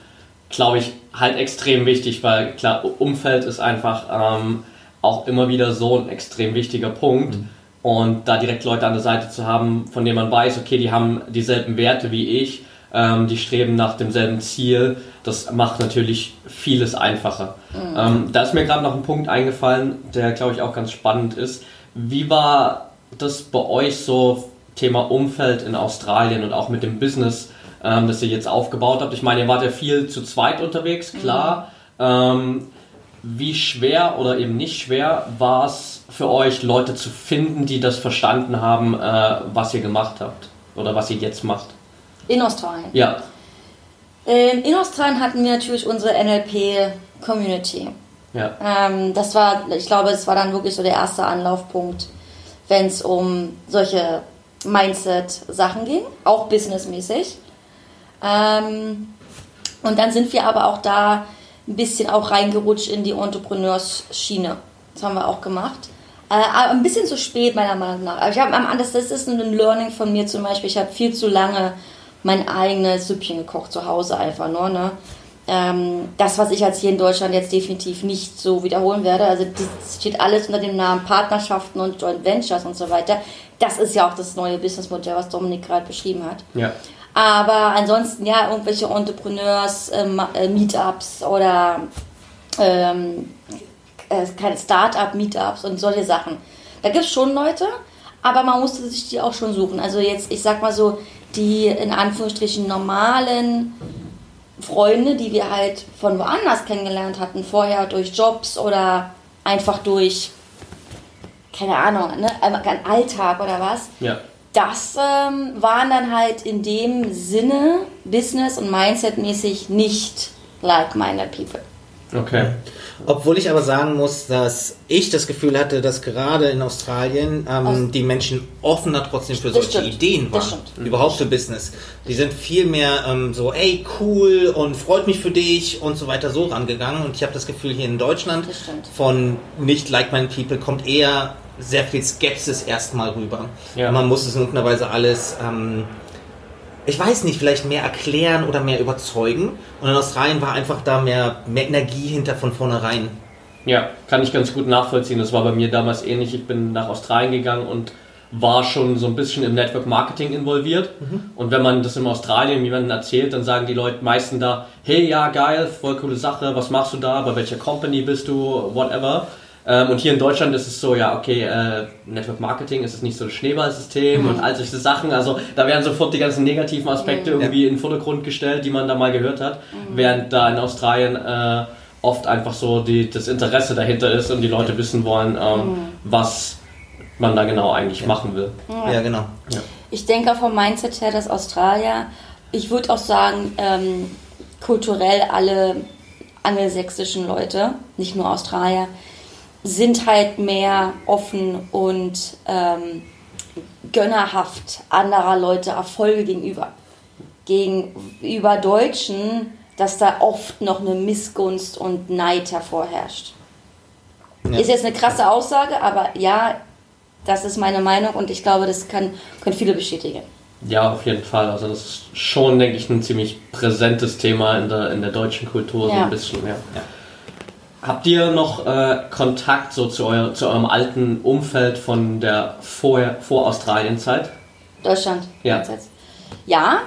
glaube ich halt extrem wichtig, weil klar, Umfeld ist einfach ähm, auch immer wieder so ein extrem wichtiger Punkt. Mhm. Und da direkt Leute an der Seite zu haben, von denen man weiß, okay, die haben dieselben Werte wie ich, ähm, die streben nach demselben Ziel, das macht natürlich vieles einfacher. Mhm. Ähm, da ist mir gerade noch ein Punkt eingefallen, der glaube ich auch ganz spannend ist. Wie war das bei euch so Thema Umfeld in Australien und auch mit dem Business, ähm, das ihr jetzt aufgebaut habt? Ich meine, ihr wart ja viel zu zweit unterwegs, klar. Mhm. Ähm, wie schwer oder eben nicht schwer war es für euch, Leute zu finden, die das verstanden haben, äh, was ihr gemacht habt oder was ihr jetzt macht? In Australien? Ja. Ähm, in Australien hatten wir natürlich unsere NLP-Community. Ja. Ähm, das war, ich glaube, es war dann wirklich so der erste Anlaufpunkt, wenn es um solche Mindset-Sachen ging, auch businessmäßig. Ähm, und dann sind wir aber auch da ein bisschen auch reingerutscht in die Entrepreneurs-Schiene. Das haben wir auch gemacht. Äh, ein bisschen zu spät, meiner Meinung nach. Aber ich habe das, das ist ein Learning von mir zum Beispiel. Ich habe viel zu lange mein eigenes Süppchen gekocht zu Hause einfach nur. Ne? Ähm, das, was ich jetzt hier in Deutschland jetzt definitiv nicht so wiederholen werde. Also das steht alles unter dem Namen Partnerschaften und Joint Ventures und so weiter. Das ist ja auch das neue Businessmodell, was Dominik gerade beschrieben hat. Ja. Aber ansonsten ja, irgendwelche Entrepreneurs, ähm, äh, Meetups oder ähm, äh, keine Start-up-Meetups und solche Sachen. Da gibt es schon Leute, aber man musste sich die auch schon suchen. Also jetzt, ich sag mal so, die in Anführungsstrichen normalen Freunde, die wir halt von woanders kennengelernt hatten, vorher durch Jobs oder einfach durch, keine Ahnung, ne, Alltag oder was. Ja das ähm, waren dann halt in dem Sinne Business- und Mindset-mäßig nicht like-minded people. Okay. Obwohl ich aber sagen muss, dass ich das Gefühl hatte, dass gerade in Australien ähm, die Menschen offener trotzdem für solche stimmt. Ideen waren. Überhaupt für Business. Die sind viel mehr ähm, so, ey, cool und freut mich für dich und so weiter so rangegangen. Und ich habe das Gefühl, hier in Deutschland von nicht like-minded people kommt eher sehr viel Skepsis erstmal rüber. Ja. Man muss es in irgendeiner Weise alles, ähm, ich weiß nicht, vielleicht mehr erklären oder mehr überzeugen. Und in Australien war einfach da mehr, mehr Energie hinter von vornherein. Ja, kann ich ganz gut nachvollziehen. Das war bei mir damals ähnlich. Ich bin nach Australien gegangen und war schon so ein bisschen im Network Marketing involviert. Mhm. Und wenn man das in Australien jemandem erzählt, dann sagen die Leute meistens da, hey, ja, geil, voll coole Sache, was machst du da, bei welcher Company bist du, whatever. Ähm, und hier in Deutschland ist es so, ja, okay, äh, Network Marketing ist es nicht so ein Schneeballsystem mhm. und all solche Sachen. Also da werden sofort die ganzen negativen Aspekte mhm. irgendwie in den Vordergrund gestellt, die man da mal gehört hat. Mhm. Während da in Australien äh, oft einfach so die, das Interesse dahinter ist und die Leute wissen wollen, ähm, mhm. was man da genau eigentlich ja. machen will. Ja, genau. Ja. Ich denke vom Mindset her, dass Australier, ich würde auch sagen, ähm, kulturell alle angelsächsischen Leute, nicht nur Australier, sind halt mehr offen und ähm, gönnerhaft anderer Leute Erfolge gegenüber. Gegenüber Deutschen, dass da oft noch eine Missgunst und Neid hervorherrscht. Ja. Ist jetzt eine krasse Aussage, aber ja, das ist meine Meinung und ich glaube, das kann, können viele bestätigen. Ja, auf jeden Fall. Also das ist schon, denke ich, ein ziemlich präsentes Thema in der, in der deutschen Kultur, ja. so ein bisschen. Ja. ja. Habt ihr noch äh, Kontakt so zu, euer, zu eurem alten Umfeld von der vor, vor Australien-Zeit? Deutschland. Ja. Ja.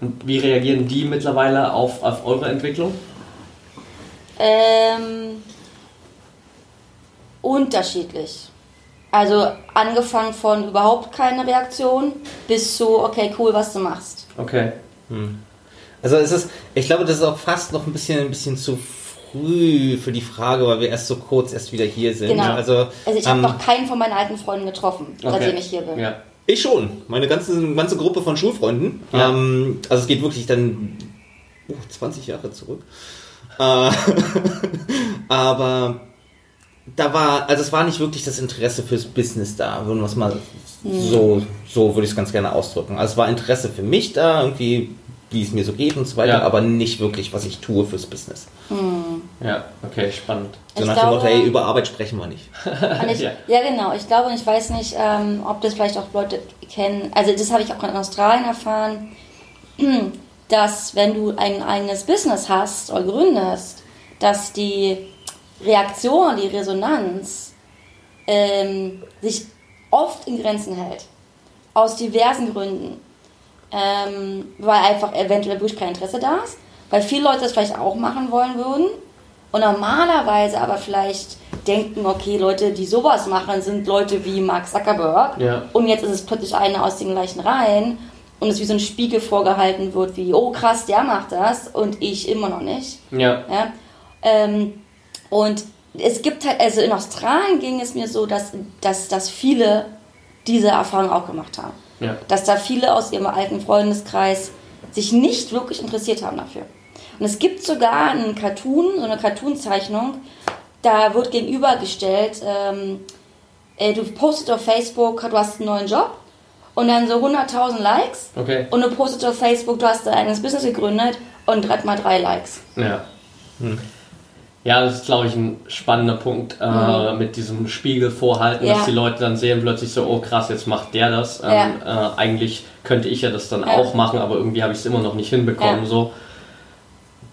Und wie reagieren die mittlerweile auf, auf eure Entwicklung? Ähm, unterschiedlich. Also angefangen von überhaupt keine Reaktion bis zu, okay, cool, was du machst. Okay. Hm. Also es ist, ich glaube, das ist auch fast noch ein bisschen, ein bisschen zu früh für die Frage, weil wir erst so kurz erst wieder hier sind. Genau. Also, Also ich habe ähm, noch keinen von meinen alten Freunden getroffen, seitdem ich hier bin. Ja. Ich schon. Meine ganze, ganze Gruppe von Schulfreunden. Ja. Ähm, also es geht wirklich dann uh, 20 Jahre zurück. Äh, aber da war, also es war nicht wirklich das Interesse fürs Business da, würden wir es mal so, so würde ich es ganz gerne ausdrücken. Also es war Interesse für mich da, irgendwie, wie es mir so geht und so weiter, Ja. aber nicht wirklich, was ich tue fürs Business. Ja, okay, spannend. So Ich nach dem Motto, hey, über Arbeit sprechen wir nicht. Ich, Ja. ja. genau. Ich glaube, und ich weiß nicht, ähm, ob das vielleicht auch Leute kennen. Also das habe ich auch in Australien erfahren, dass wenn du ein eigenes Business hast oder gründest, dass die Reaktion, die Resonanz ähm, sich oft in Grenzen hält. Aus diversen Gründen. Ähm, weil einfach eventuell wirklich kein Interesse da ist. Weil viele Leute das vielleicht auch machen wollen würden. Und normalerweise aber vielleicht denken, okay, Leute, die sowas machen, sind Leute wie Mark Zuckerberg. Ja. Und jetzt ist es plötzlich einer aus den gleichen Reihen. Und es wie so ein Spiegel vorgehalten wird, wie, oh krass, der macht das und ich immer noch nicht. Ja. Ja? Ähm, und es gibt halt, also in Australien ging es mir so, dass, dass, dass viele diese Erfahrung auch gemacht haben. Ja. Dass da viele aus ihrem alten Freundeskreis sich nicht wirklich interessiert haben dafür. Und es gibt sogar einen Cartoon, so eine Cartoon-Zeichnung, da wird gegenübergestellt, ähm, äh, du postest auf Facebook, du hast einen neuen Job und dann so 100.000 Likes Okay. und du postest auf Facebook, du hast dein eigenes Business gegründet und mal drei Likes. Ja. Ja, das ist, glaube ich, ein spannender Punkt äh, mit diesem Spiegel vorhalten, Ja. dass die Leute dann sehen plötzlich so, oh krass, jetzt macht der das. Ähm, äh, eigentlich könnte ich ja das dann Ja. auch machen, aber irgendwie habe ich es immer noch nicht hinbekommen. Ja. So.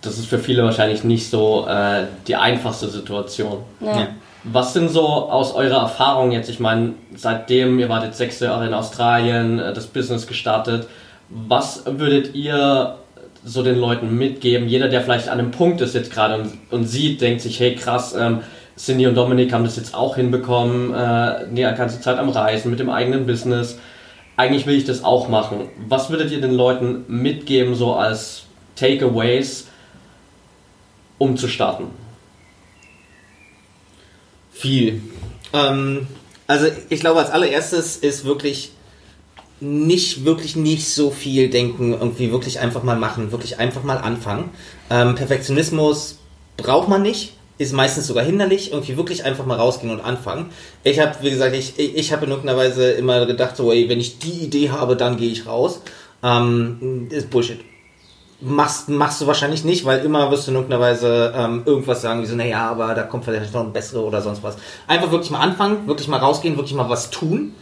Das ist für viele wahrscheinlich nicht so äh, die einfachste Situation. Ja. Ja. Was sind so aus eurer Erfahrung jetzt, ich meine, seitdem ihr wart jetzt sechs Jahre in Australien, äh, das Business gestartet, was würdet ihr so den Leuten mitgeben? Jeder, der vielleicht an einem Punkt ist jetzt gerade und, und sieht, denkt sich, hey krass, ähm, Cindy und Dominik haben das jetzt auch hinbekommen, äh, die ganze Zeit am Reisen mit dem eigenen Business. Eigentlich will ich das auch machen. Was würdet ihr den Leuten mitgeben, so als Takeaways, um zu starten? Viel. Ähm, also ich glaube, als allererstes ist wirklich nicht wirklich nicht so viel denken, irgendwie wirklich einfach mal machen, wirklich einfach mal anfangen. Ähm, Perfektionismus braucht man nicht, ist meistens sogar hinderlich, irgendwie wirklich einfach mal rausgehen und anfangen. Ich habe, wie gesagt, ich, ich habe in irgendeiner Weise immer gedacht, so, ey, wenn ich die Idee habe, dann gehe ich raus. Ähm, ist Bullshit machst, machst du wahrscheinlich nicht, weil immer wirst du in irgendeiner Weise ähm, irgendwas sagen, wie so, naja, aber da kommt vielleicht noch ein bessere oder sonst was. Einfach wirklich mal anfangen, wirklich mal rausgehen, wirklich mal was tun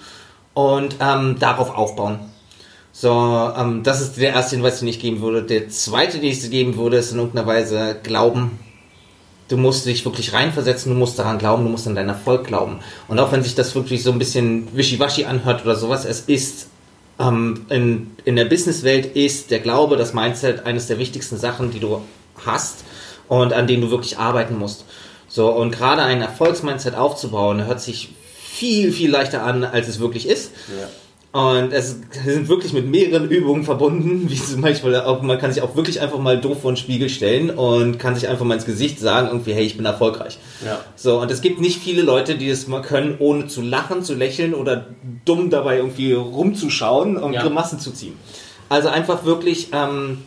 und ähm, darauf aufbauen. So, ähm, das ist der erste Hinweis, den ich geben würde. Der zweite, den ich dir geben würde, ist in irgendeiner Weise Glauben. Du musst dich wirklich reinversetzen, du musst daran glauben, du musst an deinen Erfolg glauben. Und auch wenn sich das wirklich so ein bisschen wischiwaschi anhört oder sowas, es ist ähm, in, in der Businesswelt ist der Glaube, das Mindset eines der wichtigsten Sachen, die du hast und an denen du wirklich arbeiten musst. So, und gerade ein Erfolgsmindset aufzubauen, hört sich viel, viel leichter an, als es wirklich ist. Und es sind wirklich mit mehreren Übungen verbunden, wie zum Beispiel auch, man kann sich auch wirklich einfach mal doof vor den Spiegel stellen und kann sich einfach mal ins Gesicht sagen, irgendwie, hey, ich bin erfolgreich. Ja. So, und es gibt nicht viele Leute, die das mal können, ohne zu lachen, zu lächeln oder dumm dabei irgendwie rumzuschauen und Ja. Grimassen zu ziehen. Also einfach wirklich, ähm,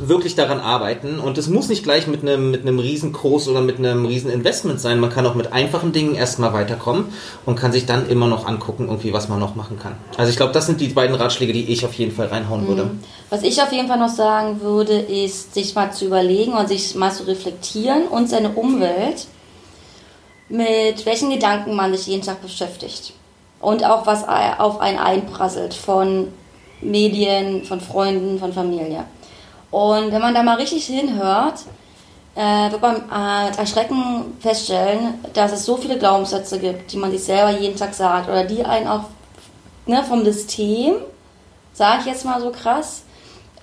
wirklich daran arbeiten und es muss nicht gleich mit einem mit einem riesen Kurs oder mit einem riesen Investment sein. Man kann auch mit einfachen Dingen erstmal weiterkommen und kann sich dann immer noch angucken, irgendwie was man noch machen kann. Also ich glaube, das sind die beiden Ratschläge, die ich auf jeden Fall reinhauen würde. Was ich auf jeden Fall noch sagen würde, ist, sich mal zu überlegen und sich mal zu reflektieren und seine Umwelt, mit welchen Gedanken man sich jeden Tag beschäftigt. Und auch was auf einen einprasselt von Medien, von Freunden, von Familie. Und wenn man da mal richtig hinhört, äh, wird man äh, erschrecken feststellen, dass es so viele Glaubenssätze gibt, die man sich selber jeden Tag sagt oder die einen auch ne, vom System, sage ich jetzt mal so krass,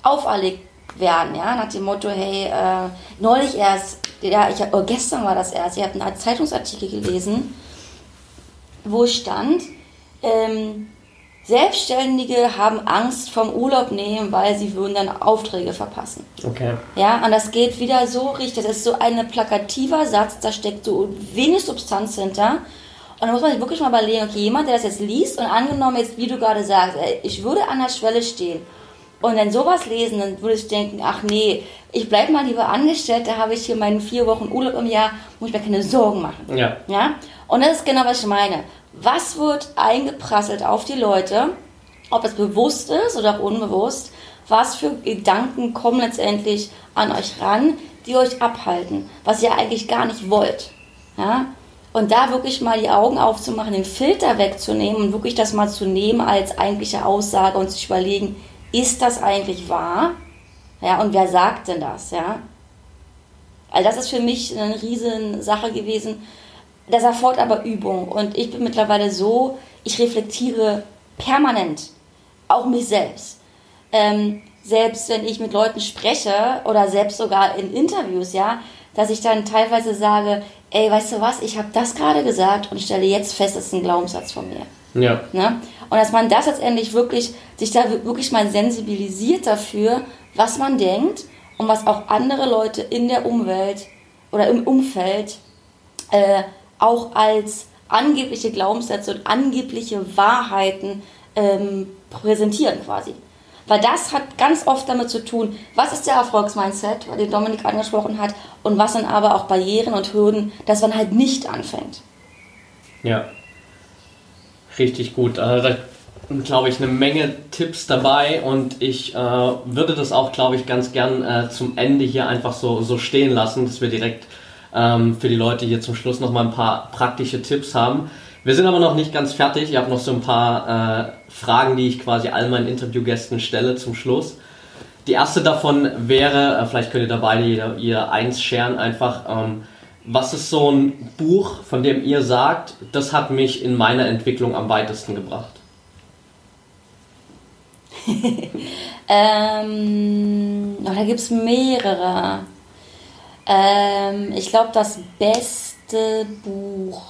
auferlegt werden, ja, nach dem Motto, hey, äh, neulich erst, ja, ich oh, gestern war das erst, ich habe einen Zeitungsartikel gelesen, wo stand, ähm, Selbstständige haben Angst vom Urlaub nehmen, weil sie würden dann Aufträge verpassen. Okay. Ja, und das geht wieder so richtig. Das ist so ein plakativer Satz, da steckt so wenig Substanz hinter. Und da muss man sich wirklich mal überlegen, okay, jemand, der das jetzt liest und angenommen jetzt, wie du gerade sagst, ey, ich würde an der Schwelle stehen und dann sowas lesen, dann würde ich denken, ach nee, ich bleibe mal lieber angestellt, da habe ich hier meinen vier Wochen Urlaub im Jahr, muss ich mir keine Sorgen machen. Ja. Ja? Und das ist genau, was ich meine. Was wird eingeprasselt auf die Leute, ob es bewusst ist oder auch unbewusst, was für Gedanken kommen letztendlich an euch ran, die euch abhalten, was ihr eigentlich gar nicht wollt. Ja? Und da wirklich mal die Augen aufzumachen, den Filter wegzunehmen und wirklich das mal zu nehmen als eigentliche Aussage und sich überlegen, ist das eigentlich wahr? Ja, und wer sagt denn das? Ja? Also das ist für mich eine riesen Sache gewesen. Das erfordert aber Übung. Und ich bin mittlerweile so, ich reflektiere permanent, auch mich selbst. Ähm, selbst wenn ich mit Leuten spreche oder selbst sogar in Interviews, ja, dass ich dann teilweise sage, ey, weißt du was, ich habe das gerade gesagt und stelle jetzt fest, das ist ein Glaubenssatz von mir. Ja. Ne? Und dass man das letztendlich wirklich, sich da wirklich mal sensibilisiert dafür, was man denkt und was auch andere Leute in der Umwelt oder im Umfeld äh, auch als angebliche Glaubenssätze und angebliche Wahrheiten ähm, präsentieren quasi. Weil das hat ganz oft damit zu tun, was ist der Erfolgsmindset, den Dominik angesprochen hat, und was sind aber auch Barrieren und Hürden, dass man halt nicht anfängt. Ja. Richtig gut. Also da glaube ich, eine Menge Tipps dabei und ich äh, würde das auch, glaube ich, ganz gern äh, zum Ende hier einfach so, so stehen lassen, dass wir direkt ähm, für die Leute hier zum Schluss nochmal ein paar praktische Tipps haben. Wir sind aber noch nicht ganz fertig. Ich habe noch so ein paar äh, Fragen, die ich quasi all meinen Interviewgästen stelle zum Schluss. Die erste davon wäre, äh, vielleicht könnt ihr da beide ihr, ihr eins scheren, einfach, ähm, was ist so ein Buch, von dem ihr sagt, das hat mich in meiner Entwicklung am weitesten gebracht? ähm, oh, da gibt es mehrere. Ähm, ich glaube, das beste Buch,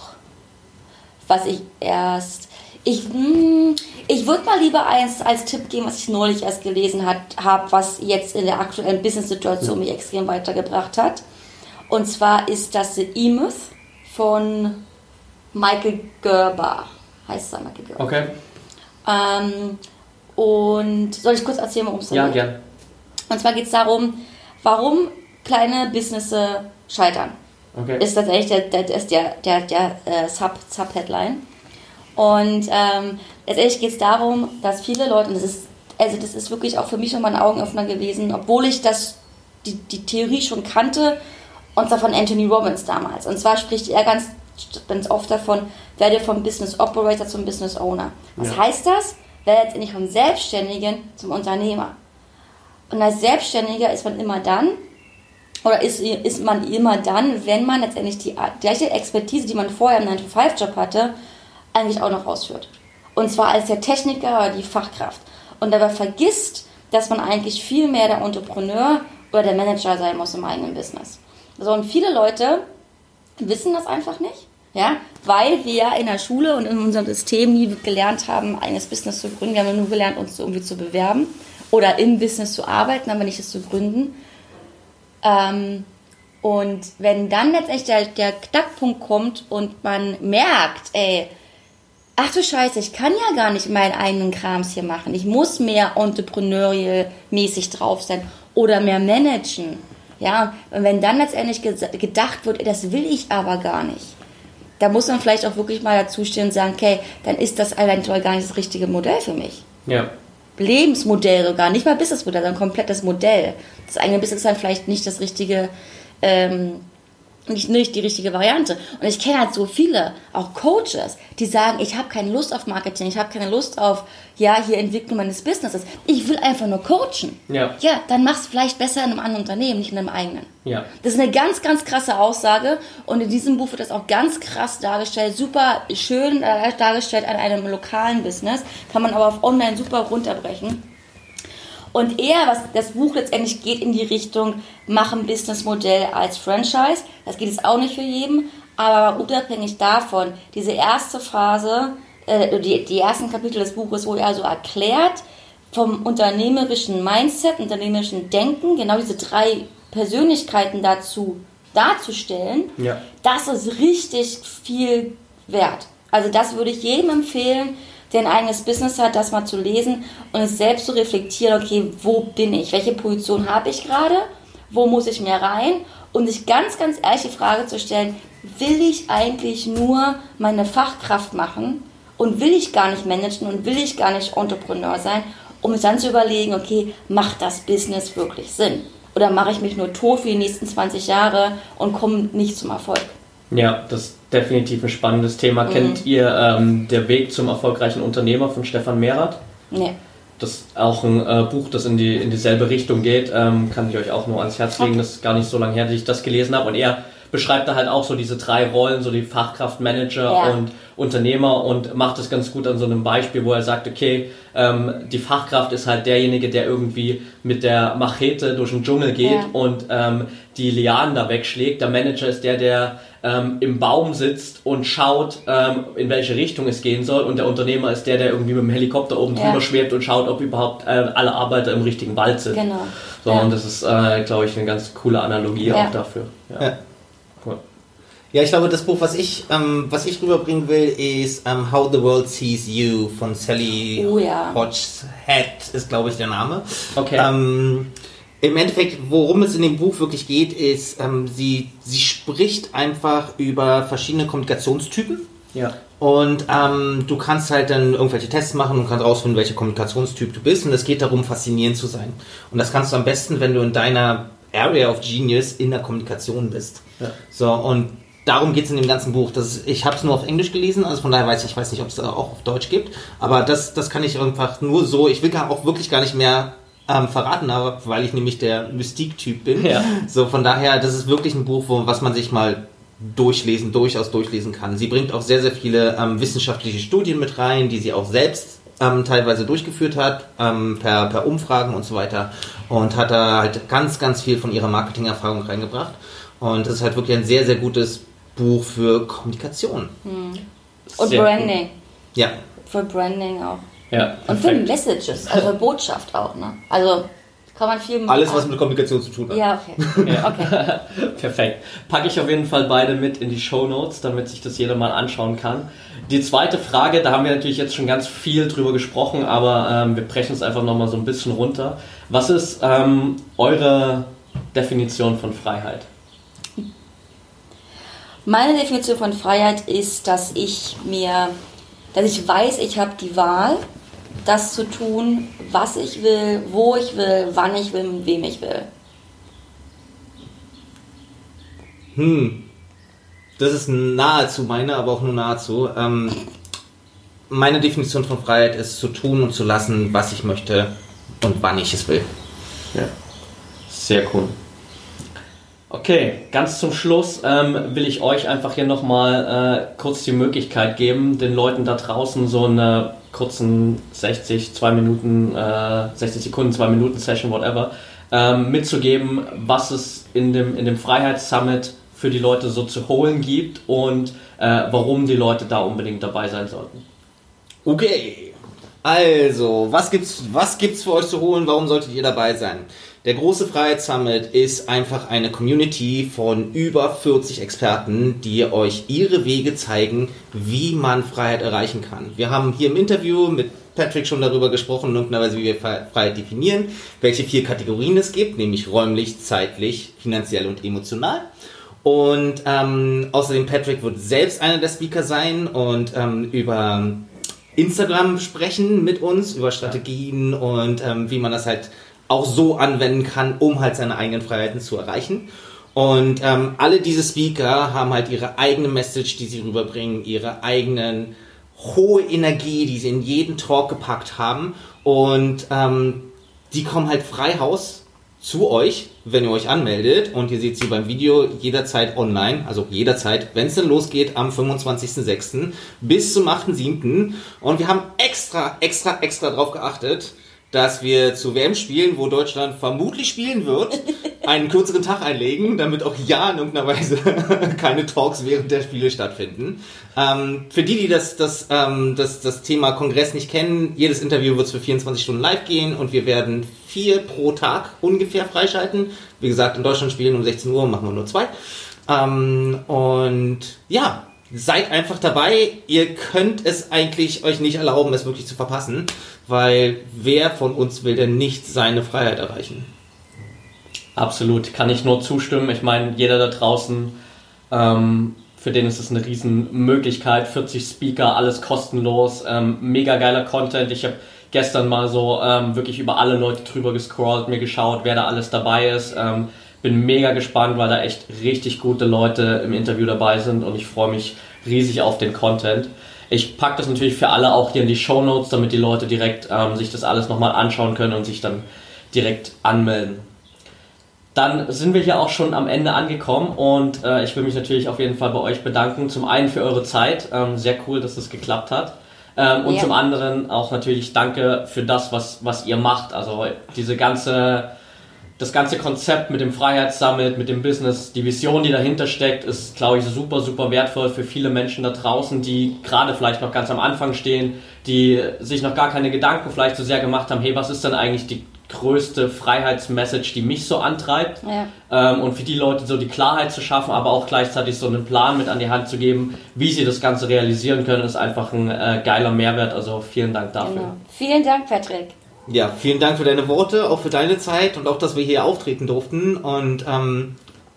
was ich erst. Ich, hm, ich würde mal lieber eins als Tipp geben, was ich neulich erst gelesen habe, was jetzt in der aktuellen Business-Situation mich extrem weitergebracht hat. Und zwar ist das The E-Myth von Michael Gerber. Heißt er Michael Gerber. Okay. Ähm, und soll ich kurz erzählen, worum es Ja, geht? gern. Und zwar geht es darum, warum kleine Business scheitern. Okay. Ist tatsächlich der, der, der, der, der, der äh, Sub, Subheadline. Und ähm, letztendlich geht es darum, dass viele Leute, und das ist, also das ist wirklich auch für mich nochmal ein Augenöffner gewesen, obwohl ich das, die, die Theorie schon kannte, und zwar von Anthony Robbins damals. Und zwar spricht er ganz, ganz oft davon, werde vom Business Operator zum Business Owner. Was Ja. heißt das? Werde letztendlich vom Selbstständigen zum Unternehmer. Und als Selbstständiger ist man immer dann, oder ist, ist man immer dann, wenn man letztendlich die gleiche Expertise, die man vorher im 9-to-5-Job hatte, eigentlich auch noch ausführt. Und zwar als der Techniker oder die Fachkraft. Und dabei vergisst, dass man eigentlich viel mehr der Entrepreneur oder der Manager sein muss im eigenen Business. So, und viele Leute wissen das einfach nicht, ja, weil wir in der Schule und in unserem System nie gelernt haben, eigenes Business zu gründen. Wir haben nur gelernt, uns irgendwie zu bewerben oder im Business zu arbeiten, aber nicht es zu gründen. Ähm, und wenn dann letztendlich der, der Knackpunkt kommt und man merkt, ey, ach du Scheiße, ich kann ja gar nicht meinen eigenen Krams hier machen. Ich muss mehr entrepreneurial-mäßig drauf sein oder mehr managen. Ja, und wenn dann letztendlich gedacht wird, das will ich aber gar nicht, da muss man vielleicht auch wirklich mal dazu stehen und sagen, okay, dann ist das eventuell gar nicht das richtige Modell für mich. Ja. Lebensmodell sogar, nicht mal Businessmodell, sondern komplettes Modell. Das eigene Business ist dann vielleicht nicht das richtige, ähm, nicht, nicht die richtige Variante. Und ich kenne halt so viele, auch Coaches, die sagen, ich habe keine Lust auf Marketing, ich habe keine Lust auf, ja, hier Entwicklung meines Businesses. Ich will einfach nur coachen. Ja. Ja, dann mach's vielleicht besser in einem anderen Unternehmen, nicht in einem eigenen. Ja. Das ist eine ganz, ganz krasse Aussage und in diesem Buch wird das auch ganz krass dargestellt, super schön äh, dargestellt an einem lokalen Business, kann man aber auf online super runterbrechen. Und eher, was das Buch letztendlich geht in die Richtung, machen Businessmodell als Franchise. Das geht es auch nicht für jeden, aber unabhängig davon, diese erste Phase äh, die, die ersten Kapitel des Buches, wo er so erklärt, vom unternehmerischen Mindset, unternehmerischen Denken, genau diese drei Persönlichkeiten dazu darzustellen, Ja. das ist richtig viel wert. Also das würde ich jedem empfehlen, der ein eigenes Business hat, das mal zu lesen und es selbst zu reflektieren, okay, wo bin ich? Welche Position habe ich gerade? Wo muss ich mehr rein? Und sich ganz, ganz ehrlich die Frage zu stellen, will ich eigentlich nur meine Fachkraft machen und will ich gar nicht managen und will ich gar nicht Entrepreneur sein, um es dann zu überlegen, okay, macht das Business wirklich Sinn? Oder mache ich mich nur tot für die nächsten 20 Jahre und komme nicht zum Erfolg? Ja, das ist definitiv ein spannendes Thema. Kennt ihr ähm, Der Weg zum erfolgreichen Unternehmer von Stefan Mehrath? Nee. Das ist auch ein äh, Buch, das in, die, in dieselbe Richtung geht. Ähm, kann ich euch auch nur ans Herz legen. Das ist gar nicht so lange her, dass ich das gelesen habe. Und er beschreibt da halt auch so diese drei Rollen, so die Fachkraft, Manager Ja. und Unternehmer und macht das ganz gut an so einem Beispiel, wo er sagt, okay, ähm, die Fachkraft ist halt derjenige, der irgendwie mit der Machete durch den Dschungel geht Ja. und ähm, die Lianen da wegschlägt. Der Manager ist der, der ähm, im Baum sitzt und schaut, ähm, in welche Richtung es gehen soll. Und der Unternehmer ist der, der irgendwie mit dem Helikopter oben Ja. drüber schwebt und schaut, ob überhaupt äh, alle Arbeiter im richtigen Wald sind. Genau. So, Ja. und das ist, äh, glaube ich, eine ganz coole Analogie Ja. auch dafür. Ja. Ja. Cool. Ja, ich glaube, das Buch, was ich, ähm, was ich rüberbringen will, ist ähm, How the World Sees You von Sally Oh ja. Hodgehead, ist, glaube ich, der Name. Okay. Ähm, Im Endeffekt, worum es in dem Buch wirklich geht, ist, ähm, sie, sie spricht einfach über verschiedene Kommunikationstypen. Ja. Und ähm, du kannst halt dann irgendwelche Tests machen und kannst rausfinden, welcher Kommunikationstyp du bist. Und es geht darum, faszinierend zu sein. Und das kannst du am besten, wenn du in deiner Area of Genius in der Kommunikation bist. Ja. So, und darum geht es in dem ganzen Buch. Das ich habe es nur auf Englisch gelesen, also von daher weiß ich, ich weiß nicht, ob es auch auf Deutsch gibt. Aber das, das kann ich einfach nur so, ich will gar, auch wirklich gar nicht mehr ähm, verraten, aber weil ich nämlich der Mystik-Typ bin. Ja. So, von daher, das ist wirklich ein Buch, wo, was man sich mal durchlesen, durchaus durchlesen kann. Sie bringt auch sehr, sehr viele ähm, wissenschaftliche Studien mit rein, die sie auch selbst ähm, teilweise durchgeführt hat, ähm, per, per Umfragen und so weiter. Und hat da halt ganz, ganz viel von ihrer Marketingerfahrung reingebracht. Und es ist halt wirklich ein sehr, sehr gutes Buch für Kommunikation. Und Sehr Branding. Ja. Für Branding auch. Ja, Und für. Messages, also Botschaft auch, ne? Also kann man viel Alles, was mit Kommunikation zu tun hat. Ja, okay. Ja. okay. Perfekt. Packe ich auf jeden Fall beide mit in die Show Notes, damit sich das jeder mal anschauen kann. Die zweite Frage, da haben wir natürlich jetzt schon ganz viel drüber gesprochen, aber ähm, wir brechen es einfach nochmal so ein bisschen runter. Was ist ähm, eure Definition von Freiheit? Meine Definition von Freiheit ist, dass ich mir, dass ich weiß, ich habe die Wahl, das zu tun, was ich will, wo ich will, wann ich will, mit wem ich will. Hm. Das ist nahezu meine, aber auch nur nahezu. Ähm, meine Definition von Freiheit ist zu tun und zu lassen, was ich möchte und wann ich es will. Ja. Sehr cool. Okay, ganz zum Schluss ähm, will ich euch einfach hier nochmal äh, kurz die Möglichkeit geben, den Leuten da draußen so eine kurzen 60, 2 Minuten, äh, 60 Sekunden, 2 Minuten Session, whatever, ähm, mitzugeben, was es in dem, in dem Freiheitssummit für die Leute so zu holen gibt und äh, warum die Leute da unbedingt dabei sein sollten. Okay. Also, was gibt's, was gibt's für euch zu holen? Warum solltet ihr dabei sein? Der große Freiheitssummit ist einfach eine Community von über 40 Experten, die euch ihre Wege zeigen, wie man Freiheit erreichen kann. Wir haben hier im Interview mit Patrick schon darüber gesprochen, wie wir Freiheit definieren, welche vier Kategorien es gibt, nämlich räumlich, zeitlich, finanziell und emotional. Und ähm, außerdem Patrick wird selbst einer der Speaker sein und ähm, über Instagram sprechen mit uns, über Strategien und ähm, wie man das halt auch so anwenden kann, um halt seine eigenen Freiheiten zu erreichen. Und ähm, alle diese Speaker haben halt ihre eigene Message, die sie rüberbringen, ihre eigenen hohe Energie, die sie in jeden Talk gepackt haben. Und ähm, die kommen halt frei Haus zu euch, wenn ihr euch anmeldet. Und ihr seht sie beim Video jederzeit online, also jederzeit, wenn es denn losgeht, am 25.06. bis zum 8.07. Und wir haben extra, extra, extra drauf geachtet, dass wir zu WM spielen, wo Deutschland vermutlich spielen wird, einen kürzeren Tag einlegen, damit auch ja in irgendeiner Weise keine Talks während der Spiele stattfinden. Ähm, für die, die das, das, ähm, das, das Thema Kongress nicht kennen, jedes Interview wird für 24 Stunden live gehen und wir werden vier pro Tag ungefähr freischalten. Wie gesagt, in Deutschland spielen um 16 Uhr, machen wir nur zwei. Ähm, und ja, seid einfach dabei. Ihr könnt es eigentlich euch nicht erlauben, es wirklich zu verpassen, weil wer von uns will denn nicht seine Freiheit erreichen? Absolut, kann ich nur zustimmen. Ich meine, jeder da draußen, ähm, für den ist es eine riesen Möglichkeit. 40 Speaker, alles kostenlos, ähm, mega geiler Content. Ich habe gestern mal so ähm, wirklich über alle Leute drüber gescrollt, mir geschaut, wer da alles dabei ist. Ähm, bin mega gespannt, weil da echt richtig gute Leute im Interview dabei sind und ich freue mich riesig auf den Content. Ich packe das natürlich für alle auch hier in die Show Notes, damit die Leute direkt ähm, sich das alles nochmal anschauen können und sich dann direkt anmelden. Dann sind wir hier auch schon am Ende angekommen und äh, ich will mich natürlich auf jeden Fall bei euch bedanken. Zum einen für eure Zeit, ähm, sehr cool, dass das geklappt hat. Ähm, und ja. zum anderen auch natürlich danke für das, was, was ihr macht. Also diese ganze, das ganze Konzept mit dem Freiheitssummit, mit dem Business, die Vision, die dahinter steckt, ist, glaube ich, super, super wertvoll für viele Menschen da draußen, die gerade vielleicht noch ganz am Anfang stehen, die sich noch gar keine Gedanken vielleicht so sehr gemacht haben, hey, was ist denn eigentlich die größte Freiheitsmessage, die mich so antreibt. Ja. Ähm, und für die Leute so die Klarheit zu schaffen, aber auch gleichzeitig so einen Plan mit an die Hand zu geben, wie sie das Ganze realisieren können, ist einfach ein äh, geiler Mehrwert. Also vielen Dank dafür. Genau. Vielen Dank, Patrick. Ja, vielen Dank für deine Worte, auch für deine Zeit und auch, dass wir hier auftreten durften. Und ähm,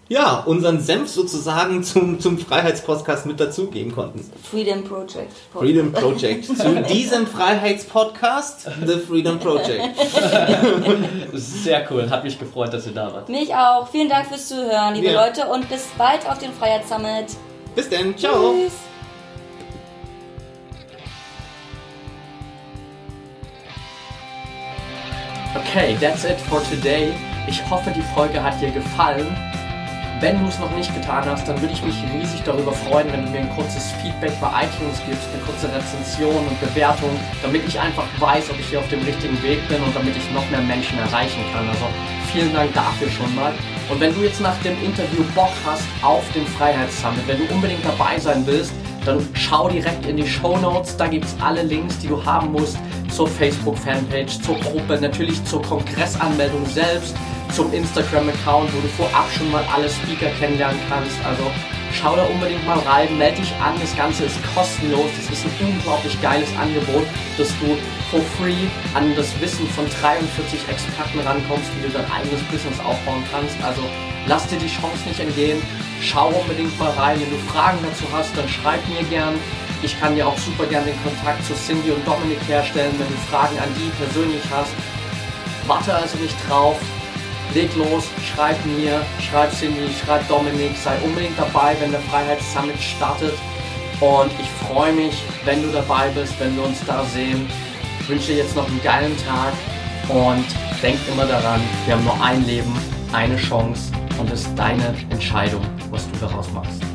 ja, unseren Senf sozusagen zum, zum Freiheitspodcast mit dazugeben konnten. Freedom Project. Freedom Project. Zu diesem Freiheitspodcast, The Freedom Project. Sehr cool, hat mich gefreut, dass ihr da wart. Mich auch. Vielen Dank fürs Zuhören, liebe ja. Leute, und bis bald auf dem Freiheitssummit. Bis denn, ciao. Tschüss. Okay, that's it for today. Ich hoffe, die Folge hat dir gefallen. Wenn du es noch nicht getan hast, dann würde ich mich riesig darüber freuen, wenn du mir ein kurzes Feedback bei iTunes gibst, eine kurze Rezension und Bewertung, damit ich einfach weiß, ob ich hier auf dem richtigen Weg bin und damit ich noch mehr Menschen erreichen kann. Also vielen Dank dafür schon mal. Und wenn du jetzt nach dem Interview Bock hast auf den Freiheitssummit, wenn du unbedingt dabei sein willst, dann schau direkt in die Show Notes. Da gibt es alle Links, die du haben musst zur Facebook-Fanpage, zur Gruppe, natürlich zur Kongressanmeldung selbst zum Instagram-Account, wo du vorab schon mal alle Speaker kennenlernen kannst. Also schau da unbedingt mal rein, melde dich an. Das Ganze ist kostenlos. Das ist ein unglaublich geiles Angebot, dass du for free an das Wissen von 43 Experten rankommst, wie du dein eigenes Business aufbauen kannst. Also lass dir die Chance nicht entgehen. Schau unbedingt mal rein. Wenn du Fragen dazu hast, dann schreib mir gern. Ich kann dir auch super gern den Kontakt zu Cindy und Dominik herstellen, wenn du Fragen an die persönlich hast. Warte also nicht drauf, leg los, schreib mir, schreib Cindy, schreib Dominik, sei unbedingt dabei, wenn der Freiheitssummit startet. Und ich freue mich, wenn du dabei bist, wenn wir uns da sehen. Ich wünsche dir jetzt noch einen geilen Tag und denk immer daran, wir haben nur ein Leben, eine Chance und es ist deine Entscheidung, was du daraus machst.